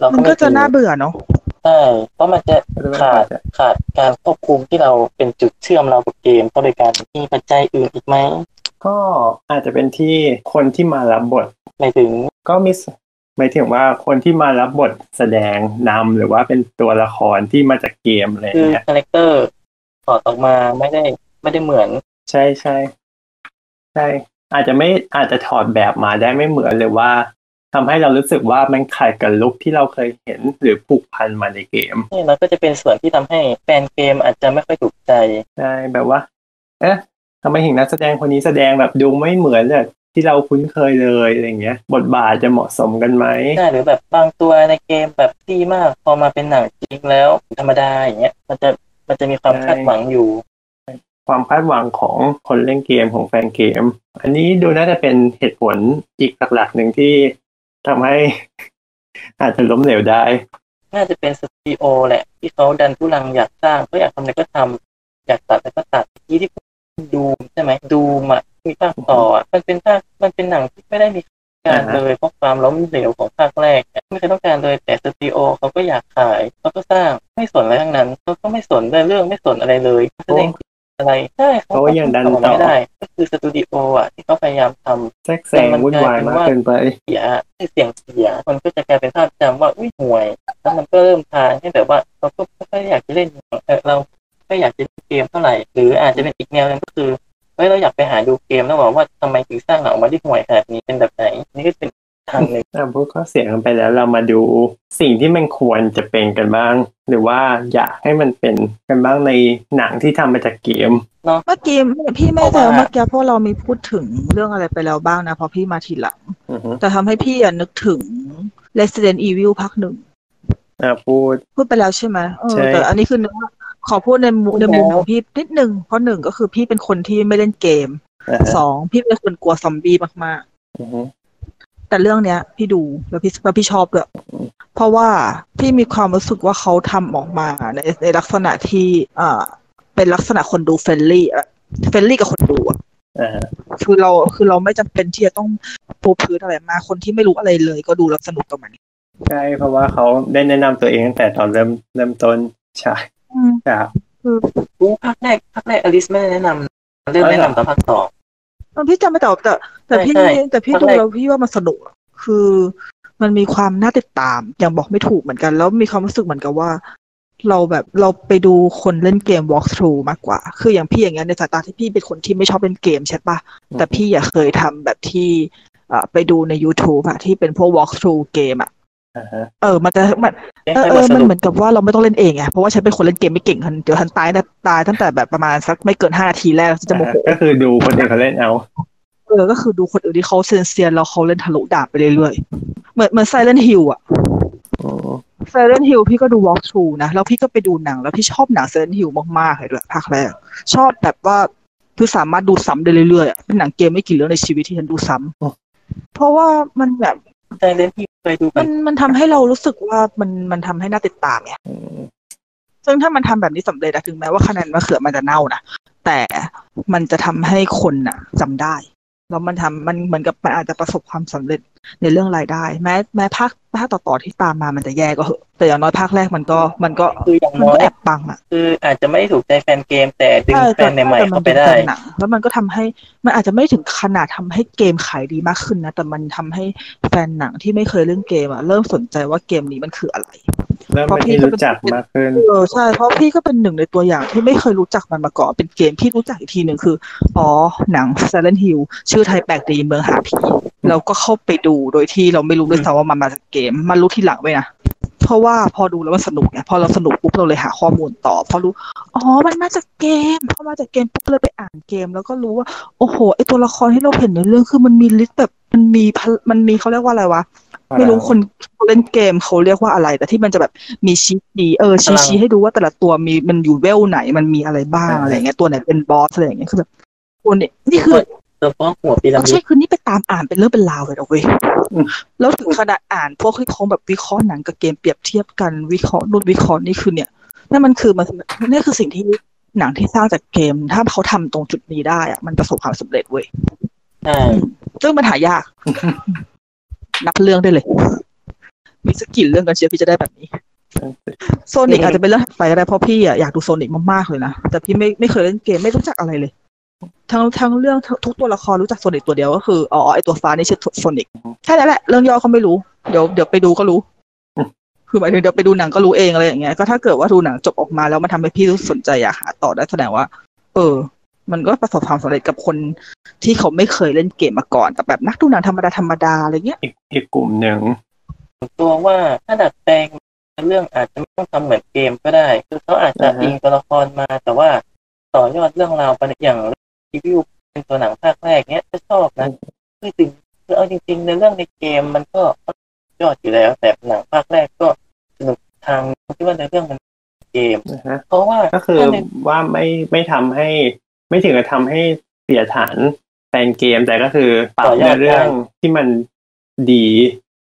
เรามัก็นไม่ก็จะอินน่าเบื่อเนาะใช่เพราะมันจะก็จะไม่ขาพอดใจขาดการควบคุมที่เราเป็นจุดเชื่อมเรากับเกมเข้าด้วยกันมีปัจจัยอื่นอีกไหมก็อาจจะเป็นที่คนที่มารับบทหมายถึงก็มีส หมายถึงว่าคนที่มารับบทแสดงนำหรือว่าเป็นตัวละครที่มาจากเกมอะไรคือเงี้ยคาแรคเตอร์ถอดออกมาไม่ได้ไม่ได้เหมือน ใช่ใช่ใช่ อาจจะไม่อาจจะถอดแบบมาได้ไม่เหมือนหรือว่าทำให้เรารู้สึกว่ามันขัดกับลุคที่เราเคยเห็นหรือผูกพันมาในเกมนี่มันก็จะเป็นส่วนที่ทำให้แฟนเกมอาจจะไม่ค่อยถูกใจใช่แบบว่า เอ๊ะทำไมถึงนักแสดงคนนี้แสดงแบบดูไม่เหมือนแบบ ที่เราคุ้นเคยเลยอะไรเงี้ย บทบาทจะเหมาะสมกันไหมใช่หรือแบบบางตัวในเกมแบบดีมาก พอมาเป็นหนังจริงแล้วธรรมดาอย่างเงี้ยมันจะมันจะมีความคาดหวังอยู่ ความคาดหวังของคนเล่นเกมของแฟนเกม อันนี้ดูน่าจะเป็นเหตุผลอีกหลักๆหนึ่งที่ทำให้ อาจจะล้มเหลวได้ น่าจะเป็นสตูดิโอแหละ ที่เขาดันทุลังอยากสร้างเขาอยากทำอะไรก็ทำอยากตัดอะไรก็ตัดที่ที่ดูใช่ไหมดูมา มีภาคต่ออะมันเป็นภาคมันเป็นหนังที่ไม่ได้มีการอ่าฮะเลยเพราะความล้มเหลวของภาคแรก ไม่เคยต้องการเลยแต่สตูดิโอเขาก็อยากขายเขาก็สร้างไม่สนอะไรทั้งนั้นเขาก็ไม่สนเรื่องไม่สนอะไรเลยแสดงอะไรใช่เพราะว่ายังดันทำออกต่มาอไม่ได้ ก็คือสตูดิโออะที่เขาพยายามทำแทรกแซงวุ่นวายมากเกินไปเสียให้เสียงเสียมันก็จะกลายเป็นภาพจำว่าอุ้ยห่วย แล้วมันก็เริ่มทางให้แบบว่าเราก็ไม่ค่อยอยากจะเล่นเออเราไม่อยากจะเล่นเกมเท่าไหร่ หรืออาจจะเป็นอีกแนวหนึงก็คือ เฮ้ยเราอยากไปหาดูเกมแล้วบอกว่าทำไมถึงสร้างหนังออกมาได้ห่วยขนาดนี้เป็นแบบไหน นี่ก็เป็นทางหนึ่งอะพูดข้อเสียกันไปแล้วเรามาดูสิ่งที่มันควรจะเป็นกันบ้าง หรือว่าอยากให้มันเป็นกันบ้างในหนังที่ทำมาจากเกมเมื่อกี้พี่ไม่แน่ใจว่าเมื่อกี้พวกเรามีพูดถึงเรื่องอะไรไปแล้วบ้างนะเพราะพี่มาทีหลังอือฮึแต่ทำให้พี่อะนึกถึง Resident Evil ภาคหนึ่งอะพูดพูดไปแล้วใช่ไหมเออใช่แต่อันนี้คือนึกว่า ขอพูดในมุมในมุมของพี่นิดนึง เพราะหนึ่งก็คือพี่เป็นคนที่ไม่เล่นเกมอ่าสองพี่เป็นคนกลัวซอมบี้มากอือฮึๆแต่เรื่องเนี้ย พี่ดูแล้วพี่แล้วพี่ชอบด้วยเพราะว่าพี่มีความรู้สึกว่าเขาทำออกมาในในลักษณะที่อ่าเป็นลักษณะคนดู friendly อะ friendly กับคนดูอะอ่าคือเราคือเราไม่จำเป็นที่จะต้องปูพื้นอะไรมากคนที่ไม่รู้อะไรเลย ก็ดูแล้วสนุกกับมันใช่เพราะว่าเขาได้แนะนำตัวเองตั้งแต่ตอนเริ่มเริ่มต้นใช่ อืมครับอู้ภาคแรกภาคแรกอลิสไม่ได้แนะนำเริ่มแนะนำตอนภาคสองเออพี่จำไม่แต่แต่แต่พี่ใช่ใช่แต่พี่ตอนดูแรกแล้วพี่ว่ามันสนุกอะคือมันมีความน่าติดตามอย่างบอกไม่ถูกเหมือนกัน แล้วมีความรู้สึกเหมือนกับว่า เราแบบเราไปดูคนเล่นเกม walk through มากกว่า คืออย่างพี่อย่างเงี้ยในสายตาที่พี่เป็นคนที่ไม่ชอบเล่นเกมใช่ปะแต่พี่อยากเคยทำแบบที่อ่าไปดูใน YouTube อะที่เป็นพวก walk through เกมอะอ่าฮะ เออ มันจะมันเออให้เอมาอสมันนุกเหมือนกับว่าเราไม่ต้องเล่นเองไงเพราะว่าฉันเป็นคนเล่นเกมไม่เก่งทันเดี๋ยวทันตายนะตายตั้งแต่แบบประมาณสักไม่เกินห้านาทีแรกจะโมโหก็คือดูคนอื่นเขาเล่นเอาเออก็คือดูคนอื่นที่เขาเซียนเซียนๆแล้วเขาเล่นทะลุดาบไปเรื่อยๆเหมือนเหมือน Silent Hill อะอืม Silent Hill พี่ก็ดู walk through นะแล้วพี่ก็ไปดูหนัง แล้วพี่ชอบหนัง Silent Hill มากๆเลยด้วยภาคแรกชอบแบบว่าคือสามารถดูซ้ำได้เรื่อยๆอะเป็นหนังเกมไม่กี่เรื่องในชีวิตที่ฉันดูซ้ำเพราะว่ามันแบบ ใจเล่นที่เคยดูกัมันนมันทำให้เรารู้สึกว่ามันมันทำให้น่าติดตามไงอืมซึ่งถ้ามันทำแบบนี้สำเร็จอะถึงแม้ว่าคะแนนมะเขือมันจะเน่านะแต่มันจะทำให้คนอะจำได้แล้วมันทำมันเหมือนกับมันอาจจะประสบความสำเร็จ ในเรื่องรายได้ แม้แม้ภาคภาคต่อๆที่ตามมามันจะแย่ก็เหอะแต่อย่างน้อยภาคแรกมันก็มันก็คืออย่างมันน้อก็ยแอบปังอะคืออาจจะไม่ได้ถูกใจแฟนเกม แต่ดึงใช่แฟนใหม่ๆแต่เข้ามัไปเป็นได้แฟนหนังแล้วมันก็ทำให้มันอาจจะไม่ถึงขนาดทำให้เกมขายดีมากขึ้นนะ แต่มันทำให้แฟนหนังที่ไม่เคยเล่นเกมอะเริ่มสนใจว่าเกมนี้มันคืออะไรเริ่มเป็นที่รู้จักมากขึ้นเออใช่เพราะพี่ก็เป็นหนึ่งในตัวอย่างที่ไม่เคยรู้จักมันมาก่อนเป็นเกมที่รู้จักอีกทีหนึ่งคือ อ๋อหนัง Silent Hill ชื่อไทยแปลกดีเมืองหาผี เราก็เข้าไปดูโดยที่เราไม่รู้ด้วยซ้ำว่ามันมาจากเกม มันรู้ทีหลังไว้นะเพราะว่าพอดูแล้วมันสนุกไงพอเราสนุกปุ๊บเราเลยหาข้อมูลต่อพอรู้อ๋อมันมาจากเกมพอมาจากเกมปุ๊บเลยไปอ่านเกม แล้วก็รู้ว่า โอ้โหไอตัวละครที่เราเห็นในเรื่องคือมันมีลิสต์แบบมันมีพลมันมีเขาเรียกว่าอะไรวะไม่รู้คนเล่นเกมเขาเรียกว่าอะไร แต่ที่มันจะแบบมีชี้ดีเออชี้ชี้ให้ดูว่าแต่ละตัวมีมันอยู่เวลไหนมันมีอะไรบ้างอะไรเงี้ยตัวไหนเป็นบอสอะไรอย่างเงี้ยคือแบบตัวนี้นี่คือ เฉพาะหัวปีระไม่มิดใช่คือนี่ไปตามอ่านเป็นเรื่องเป็นราวเลยนะเว้ยแล้วถึงขนาดอ่านพวกที่เขาแบบวิเคราะห์หนังกับเกมเปรียบเทียบกันวิเคราะห์นู่นวิเคราะห์นี่คือเนี่ยนั่นมันคือมันนี่คือสิ่งที่หนังที่สร้างจากเกม ถ้าเขาทำตรงจุดนี้ได้อะมันประสบความสำเร็จเว้ยใช่ซึ่งมันหายาก นับเรื่องได้เลย มีสักกี่เรื่องกันเชียวที่จะได้แบบนี้โซนิกอาจจะเป็นเรื่องถัดไปก็ได้เพราะพี่อะอยากดูโซนิกมากๆเลยนะ แต่พี่ไม่ไม่เคยเล่นเกมไม่รู้จักอะไรเลย ทั้งทั้งเรื่องทุกตัวละครรู้จักโซนิกตัวเดียวก็คืออ๋อไอตัวฟ้านี่ชื่อโซนิกแค่นั้นแหละเรื่องย่อเขาไม่รู้เดี๋ยวเดี๋ยวไปดูก็รู้ คือหมายถึงเดี๋ยวไปดูหนังก็รู้เองอะไรอย่างเงี้ยก็ถ้าเกิดว่าดูหนังจบออกมาแล้วมันทำให้พี่รู้สนใจอยากหาต่อได้แสดงว่า เออ มันก็ประสบความสำเร็จกับคนที่เขาไม่เคยเล่นเกมมาก่อนกับแบบนักดูหนังธรรมดาธรรมดาอะไรเงี้ยอีกอีกกลุ่มหนึ่งตัวว่าถ้าดัดแปลงเรื่องอาจจะไม่ต้องทำเหมือนเกมก็ได้ คือเขาอาจจะอ่าฮะอิงตัวละครมาแต่ว่าต่อยอดเรื่องราวไปในอย่าง รีวิวเป็นตัวหนังภาคแรกเนี้ยก็ชอบนะคือถึงคือเอาจริง ๆ ในเรื่องในเกมมันก็ยอดอยู่แล้ว แต่หนังภาคแรกก็สนุกทางที่ว่าในเรื่องมันเกมนะฮะเพราะว่าก็คือถ้าในว่าไม่ไม่ทำให้ ไม่ถึงกับทำให้เสียฐานแฟนเกม แต่ก็คือปรับในเรื่องที่มันดี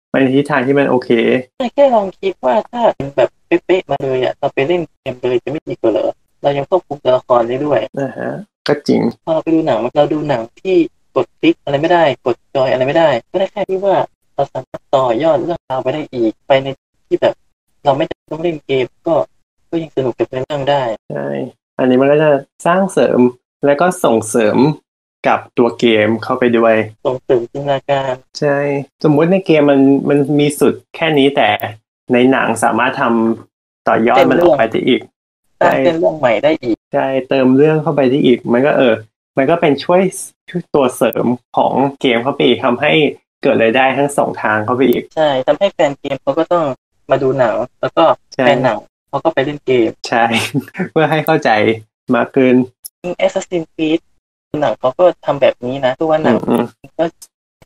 ไปในทิศทางที่มันโอเคแค่ลองคิดว่าถ้าเป็นแบบเป๊ะๆมาเลยอะเราไปเล่นเกมเลยจะไม่ดีกว่าเหรอเรายังควบคุมตัวละครได้ด้วยนะฮะ ก็จริง พอเราไปดูหนังเราดูหนังที่กดคลิกอะไรไม่ได้ กดจอยอะไรไม่ได้ ก็ได้แค่ที่ว่าเราสามารถต่อยอดเรื่องราวไปได้อีกไปในที่แบบ เราไม่จำเป็นต้องเล่นเกมก็ก็ยังสนุกกับเรื่องได้ใช่อันนี้มันก็จะสร้างเสริมแล้วก็ส่งเสริมกับตัวเกมเข้าไปด้วย ส่งเสริมจินตนาการ ใช่ สมมุติในเกมมันมันมีสุดแค่นี้แต่ในหนังสามารถทำต่อยอดมันออกไปได้อีก สร้างเส้นเรื่องใหม่ได้อีกใช่เติมเรื่องเข้าไปได้อีก มันก็เออ มันก็เป็นช่วยช่วยตัวเสริมของเกมเข้าไปอีกทำให้เกิดรายได้ทั้งสองทางเข้าไปอีก ใช่ทำให้แฟนเกมเขาก็ต้องมาดูหนังแล้วก็ใช่แฟนหนังเขาก็ไปเล่นเกม ใช่ เพื่อให้เข้าใจมากขึ้นจริง Assassin's Creed หนังเขาก็ทำแบบนี้นะคือว่าหนังอืมก็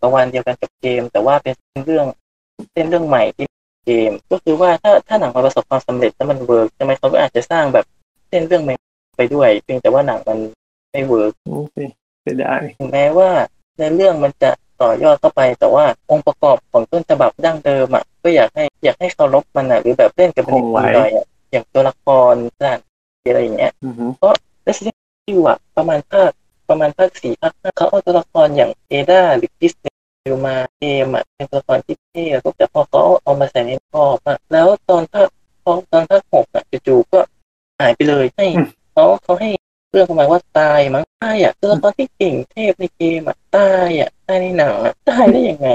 ประวันเดียวกันกับเกม แต่ว่าเป็นเรื่องเส้นเรื่องใหม่ที่ เกม ก็คือว่าถ้าถ้าหนังมันประสบความสำเร็จแล้วมันเวิร์กทำไมเขาก็อาจจะสร้างแบบเส้นเรื่องใหม่ไปด้วย เพียงแต่ว่าหนังมันไม่ work โอเคเสียดายถึงแม้ว่าในเรื่องมันจะต่อยอดเข้าไป แต่ว่าองค์ประกอบของต้นฉบับดั้งเดิมอะก็อยากให้อยากให้เคารพมันอะหรือแบบเล่นกับมันหน่อยอะอย่างตัวละครสถานที่อะไรอย่างเงี้ยอือฮึ Resident Evil อะประมาณภาคประมาณภาคสี่ภาคห้าเขาเอาตัวละครอย่างเอดาหรือคริสเน ี่ย ในเกมอะเป็นตัวละครที่เท่แล้วก็แต่พอเขาเอามาใส่ในพอบอะแล้วตอนภาคพอตอนภาคหกอะจู่ๆก็หายไปเลยให้เขาเขาให้เรื่องประมาณว่าตายมั้งตายอะตัวละครที่เก่งเทพในเกมอะตายอะตายในหนังอะตายได้ยังไง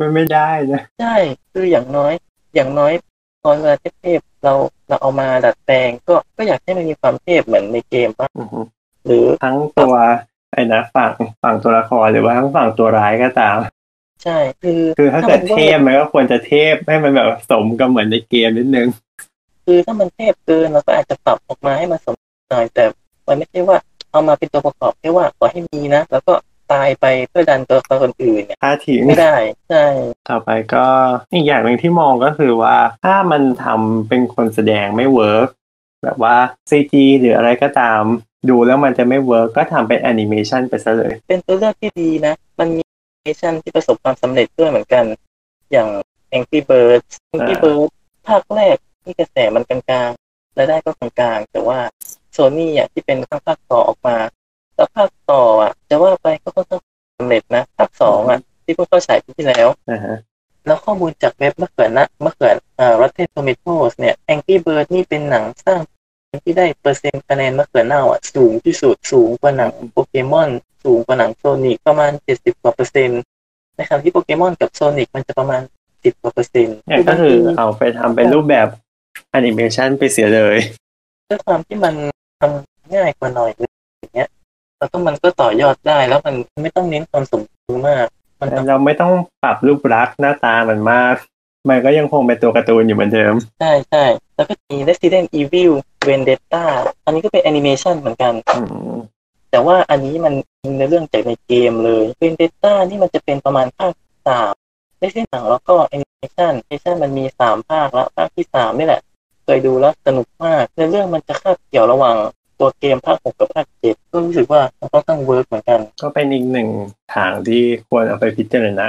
มันไม่ได้นะใช่คืออย่างน้อย อย่างน้อยตอนเวลาเทพๆเราเราเอามาดัดแปลงก็ก็อยากให้มันมีความเทพเหมือนในเกมป่ะอือฮึหรือทั้งตัว ไอ้นะฝั่งฝั่งตัวละครหรือว่าทั้งฝั่งตัวร้ายก็ตาม ใช่ คือคือถ้าเกิดมันเทพมันก็ควรจะเทพให้มันแบบสมกับเหมือนในเกมนิดนึง คือถ้ามันเทพเกินเราก็อาจจะปรับออกมาให้มันสมหน่อยแต่มันไม่ใช่ว่าเอามาเป็นตัวประกอบแค่ว่าขอให้มีนะ แล้วก็ตายไปเพื่อดันตัวละครอื่นเนี่ยถ้าทิ้งไม่ได้ใช่ต่อไปก็อีกอย่างหนึ่งที่มองก็คือว่าถ้ามันทำเป็นคนแสดงไม่ work แบบว่า CG หรืออะไรก็ตาม ดูแล้วมันจะไม่ work ก็ทำเป็นแอนิเมชันไปซะเลย เป็นตัวเลือกที่ดีนะ มันมีแอนิเมชันที่ประสบความสำเร็จด้วยเหมือนกัน อย่าง Angry Birds Angry อ่า Birds ภาคแรกที่กระแสมันกลางๆรายได้ก็กลางๆ แต่ว่าโซนี่อะที่เป็นภาคภาคต่อออกมา แล้วภาคต่ออะ จะว่าไปก็ค่อนข้างสำเร็จนะ ภาคสองอะ ที่เพิ่งเข้าฉายปีที่แล้วนะฮะแล้วข้อมูลจากเว็บมะเขือนะมะเขือเอ่อ Rotten Tomatoes เนี่ย Angry Bird นี่เป็นหนังสร้าง ที่ได้เปอร์เซ็นต์คะแนนมะเขือเน่าอะสูงที่สุดสูงกว่าหนังโปเกมอนสูงกว่าหนังโซนิกประมาณ70กว่าเปอร์เซ็นต์ในขณะที่โปเกมอนกับโซนิกมันจะประมาณ10กว่าเปอร์เซ็นต์เนี่ยก็คือเอาไปทำเป็นรูปแบบแอนิเมชันไปเสียเลยด้วยความที่มันทำง่ายกว่าหน่อยอย่างเงี้ยแล้วก็มันก็ต่อยอดได้แล้วมันไม่ต้องเน้นความสมบูรณ์มาก มันทำเราไม่ต้องปรับรูปลักษณ์หน้าตามันมาก มันก็ยังคงเป็นตัวการ์ตูนอยู่เหมือนเดิม ใช่ใช่แล้วก็มี Resident Evil Vendetta อันนี้ก็เป็นแอนิเมชันเหมือนกันอืมแต่ว่าอันนี้มันอิงในเรื่องจากในเกมเลย Vendetta นี่มันจะเป็นประมาณภาคสามไม่ใช่หนังแล้วก็แอนิเมชันแอนิเมชันมันมีสามภาคแล้วภาคที่สามนี่แหละ เคยดูแล้วสนุกมากในเรื่องมันจะคาบเกี่ยวระหว่างตัวเกมภาคหกกับภาคเจ็ดก็รู้สึกว่ามันค่อนข้าง work เหมือนกัน ก็เป็นอีกหนึ่งทางที่ควรเอาไปพิจารณา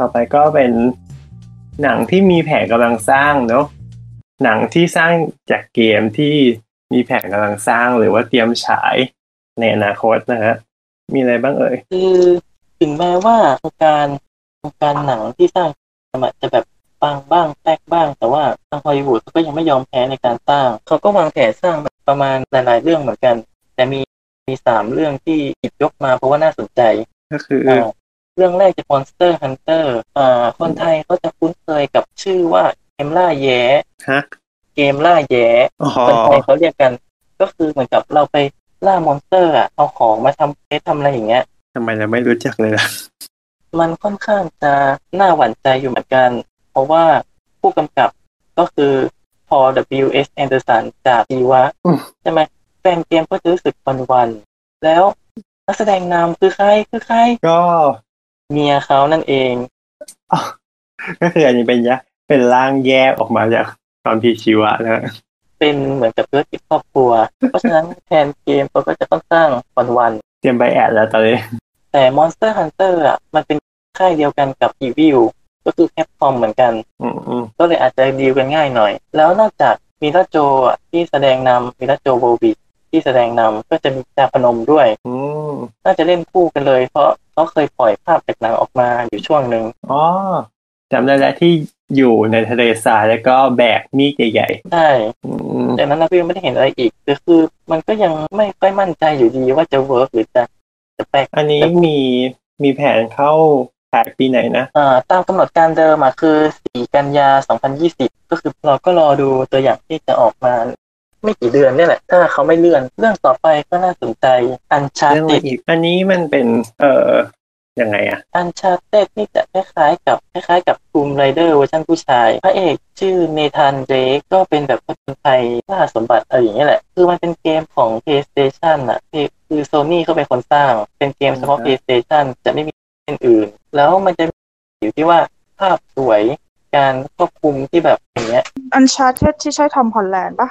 ต่อไปก็เป็นหนังที่มีแผนกำลังสร้างเนาะหนังที่สร้างจากเกมที่มีแผนกำลังสร้างหรือว่าเตรียมฉายในอนาคตนะฮะมีอะไรบ้างเอ่ยคือถึงแม้ว่าโครงการโครงการหนังที่สร้างมันจะแบบปังบ้างแตกบ้าง แต่ว่าทางฮอลลีวูดเขาก็ยังไม่ยอมแพ้ในการสร้าง เขาก็วางแผนสร้างประมาณหลาย ๆ เรื่องเหมือนกัน แต่มีมีสามเรื่องที่หยิบยกมาเพราะว่าน่าสนใจ ก็คืออ่าเรื่องแรกจะ Monster Hunter อ่าคนไทยเขาจะคุ้นเคยกับชื่อว่าเกมล่าแย้ฮะเกมล่าแย้อ๋อคนไทยเขาเรียกกัน ก็คือเหมือนกับเราไปล่า monster อะเอาของมาทำเพชรทำอะไรอย่างเงี้ยทำไมเราไม่รู้จักเลยล่ะมันค่อนข้างจะน่าหวั่นใจอยู่เหมือนกัน เพราะว่าผู้กำกับก็คือพอ W.S. Anderson จากอีวะอืมใช่ไหมแฟนเกมก็จะรู้สึกวันวันๆแล้วนักแสดงนำคือใครคือใคร ก็ เมียเขานั่นเองอ๋อก็คืออันนี้เป็นยะเป็นร่างแยกออกมาจากตอนพีชีวะนะฮะเป็นเหมือนกับธุรกิจครอบครัว เพราะฉะนั้นแทนเกมเขาก็จะค่อนข้างวันวันเตรียมใบแอดแล้วตอนนี้ๆแต่ Monster Hunter อะมันเป็นค่ายเดียวกันกับ Evil ก็คือ Capcom เหมือนกันอืมอืมก็เลยอาจจะดีลกันง่ายหน่อย แล้วนอกจากมิราโจอะที่แสดงนำมิราโจโบบิ ที่แสดงนำก็จะมีจาพนมด้วยอืมน่าจะเล่นคู่กันเลย เพราะเขาเคยปล่อยภาพจากหนังออกมาอยู่ช่วงหนึ่งอ๋อจำได้แล้วที่อยู่ในทะเลทรายแล้วก็แบกมีดใหญ่ใช่ๆอืมจากนั้นเราก็ยังไม่ได้เห็นอะไรอีกแต่คือ มันก็ยังไม่ค่อยมั่นใจอยู่ดีว่าจะเวิร์กหรือจะจะแปลกอันนี้มีมีแผนเข้าฉายปีไหนนะอ่าตามกำหนดการเดิมอะคือ 4 กันยา 2020 ก็คือเราก็รอดูตัวอย่างที่จะออกมา ไม่กี่เดือนเนี่ยแหละ ถ้าเขาไม่เลื่อน เรื่องต่อไปก็น่าสนใจอันชาเรื่องอะไรติอีกอันนี้มันเป็น เอ่อยังไงอะอันชาเต็ดนี่จะคล้ายๆกับคล้ายๆกับคูมไรเดอร์เวอร์ชันผู้ชาย พระเอกชื่อเนธานเดรกก็เป็นแบบคนไทยล่าสมบัติอะไรอย่างเงี้ยแหละ คือมันเป็นเกมของ PlayStation อะคือคือโซนี่เขาเป็นคนสร้าง เป็นเกมเฉพาะ PlayStation จะไม่มีเกมอื่น แล้วมันจะอยู่ที่ว่าภาพสวยการควบคุมที่แบบอย่างเงี้ย Uncharted ที่ใช่ทอมฮอลแลนด์ปะ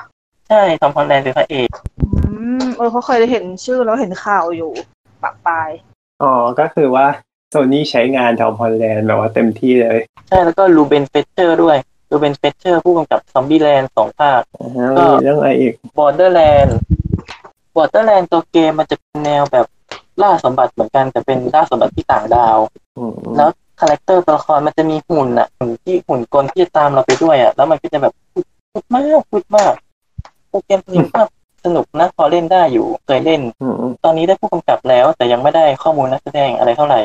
ใช่ทอมฮอลแลนด์เป็นพระเอกอืมเออเขาเคยได้เห็นชื่อแล้วเห็นข่าวอยู่ปากปลาย อ๋อ ก็คือว่าโซนี่ใช้งานทอมฮอลแลนด์แบบว่าเต็มที่เลย ใช่แล้วก็รูเบนเฟลชเชอร์ด้วยรูเบนเฟลชเชอร์ผู้กำกับซอมบี้แลนด์สองภาคอ่าฮะแล้วมีเรื่องอะไรอีก Borderland Borderland ตัวเกมมันจะเป็นแนวแบบล่าสมบัติเหมือนกันแต่เป็นล่าสมบัติที่ต่างดาวอืมแล้วคาแรคเตอร์ตัวละครมันจะมีหุ่นอะหุ่นที่หุ่นกลที่จะตามเราไปด้วยอะแล้วมันก็จะแบบพูดพูดมากพูดมาก ตัวเกมจริงภาพสนุกนะพอเล่นได้อยู่เคยเล่นอืมตอนนี้ได้ผู้กำกับแล้ว แต่ยังไม่ได้ข้อมูลนักแสดงอะไรเท่าไหร่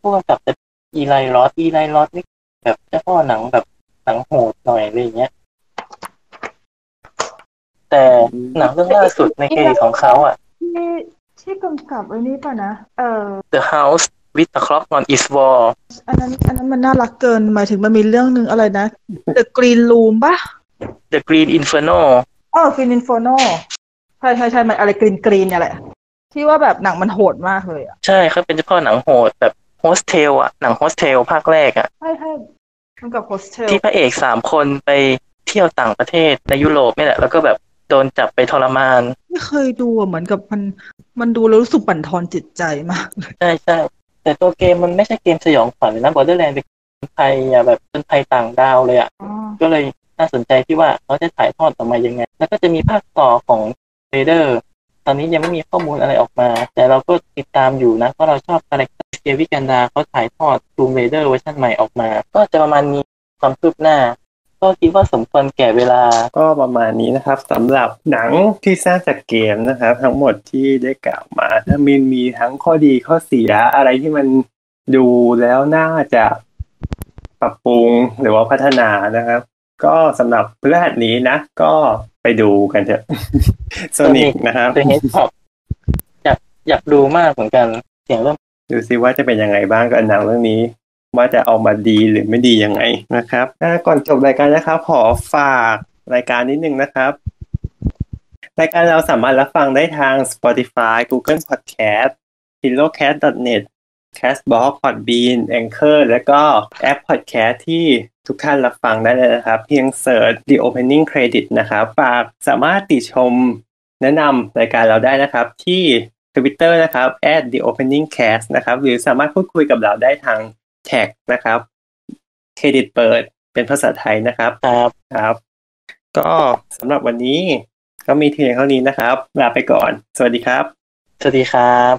ผู้กำกับจะอีไล รอธ อีไล รอธนี่แบบเจ้าพ่อหนังแบบหนังโหดหน่อยอะไรอย่างเงี้ย แต่หนังเรื่องล่าสุดในเครดิตของเขาอะที่ที่กำกับไอ้นี่ป่ะนะ เออ The House with the Clock on its Wall อันนั้นอันนั้นมันน่ารักเกินหมายถึงมันมีเรื่องหนึ่งอะไรนะ The Green Room ปะ The Green Inferno อ๋อ Green Inferno ใช่ใช่ใช่มันอะไร green green เนี่ยแหละ ที่ว่าแบบหนังมันโหดมากเลยอะใช่เขาเป็นเจ้าพ่อหนังโหดแบบโฮสเทลอะหนังโฮสเทลภาคแรกอะใช่ใช่กำกับโฮสเทลที่พระเอกสามคนไปเที่ยวต่างประเทศในยุโรปนี่แหละ แล้วก็แบบโดนจับไปทรมาน ไม่เคยดูอะเหมือนกับมันมันดูแล้วรู้สึกบั่นทอนจิตใจมากเลยใช่ใช่แต่ตัวเกมมันไม่ใช่เกมสยองขวัญเลยนะ Borderlands เป็นคนไทยอะแบบเป็นไทยต่างดาวเลยอะอ๋อก็เลย น่าสนใจที่ว่าเขาจะถ่ายทอดออกมายังไง แล้วก็จะมีภาคต่อของเ a เดอร์ตอนนี้ยังไม่มีข้อมูลอะไรออกมา แต่เราก็ติดตามอยู่นะเพราะเราชอบคาแรคเตอร์อลิเซียวิกันเดอร์เขาถ่ายทอด Tomb Raider เวอร์ชันใหม่ออกมา ก็จะประมาณนี้ความคืบหน้า ก็คิดว่าสมควรแก่เวลา ก็ประมาณนี้นะครับสำหรับหนังที่สร้างจากเกมนะครับ ทั้งหมดที่ได้กล่าวมา ถ้ามีมีทั้งข้อดีข้อเสียอะไรที่มันดูแล้วน่าจะปรับปรุงหรือว่าพัฒนานะครับ ก็สำหรับพฤหัสนี้นะ ก็ไปดูกันเถอะโซนิกนะครับ The Hedgehog อยากอยากดูมากเหมือนกันเสียงเริ่มดูซิว่าจะเป็นยังไงบ้างกับหนังเรื่องนี้ ว่าจะออกมาดีหรือไม่ดียังไงนะครับอ่าก่อนจบรายการนะครับขอฝากรายการนิดนึงนะครับรายการเราสามารถรับฟังได้ทาง Spotify Google Podcast pillowcast.net Castbox Podbean Anchor และก็แอป Podcast ที่ทุกท่านรับฟังได้เลยนะครับ เพียงเสิร์ช The Opening Credit นะครับฝากสามารถติชมแนะนำรายการเราได้นะครับที่ Twitter นะครับ @the opening cast นะครับหรือสามารถพูดคุยกับเราได้ทางแท็กนะครับเครดิตเปิดเป็นภาษาไทยนะครับครับครับ ก็สำหรับวันนี้ก็มีเพียงเท่านี้นะครับ ลาไปก่อน สวัสดีครับ สวัสดีครับ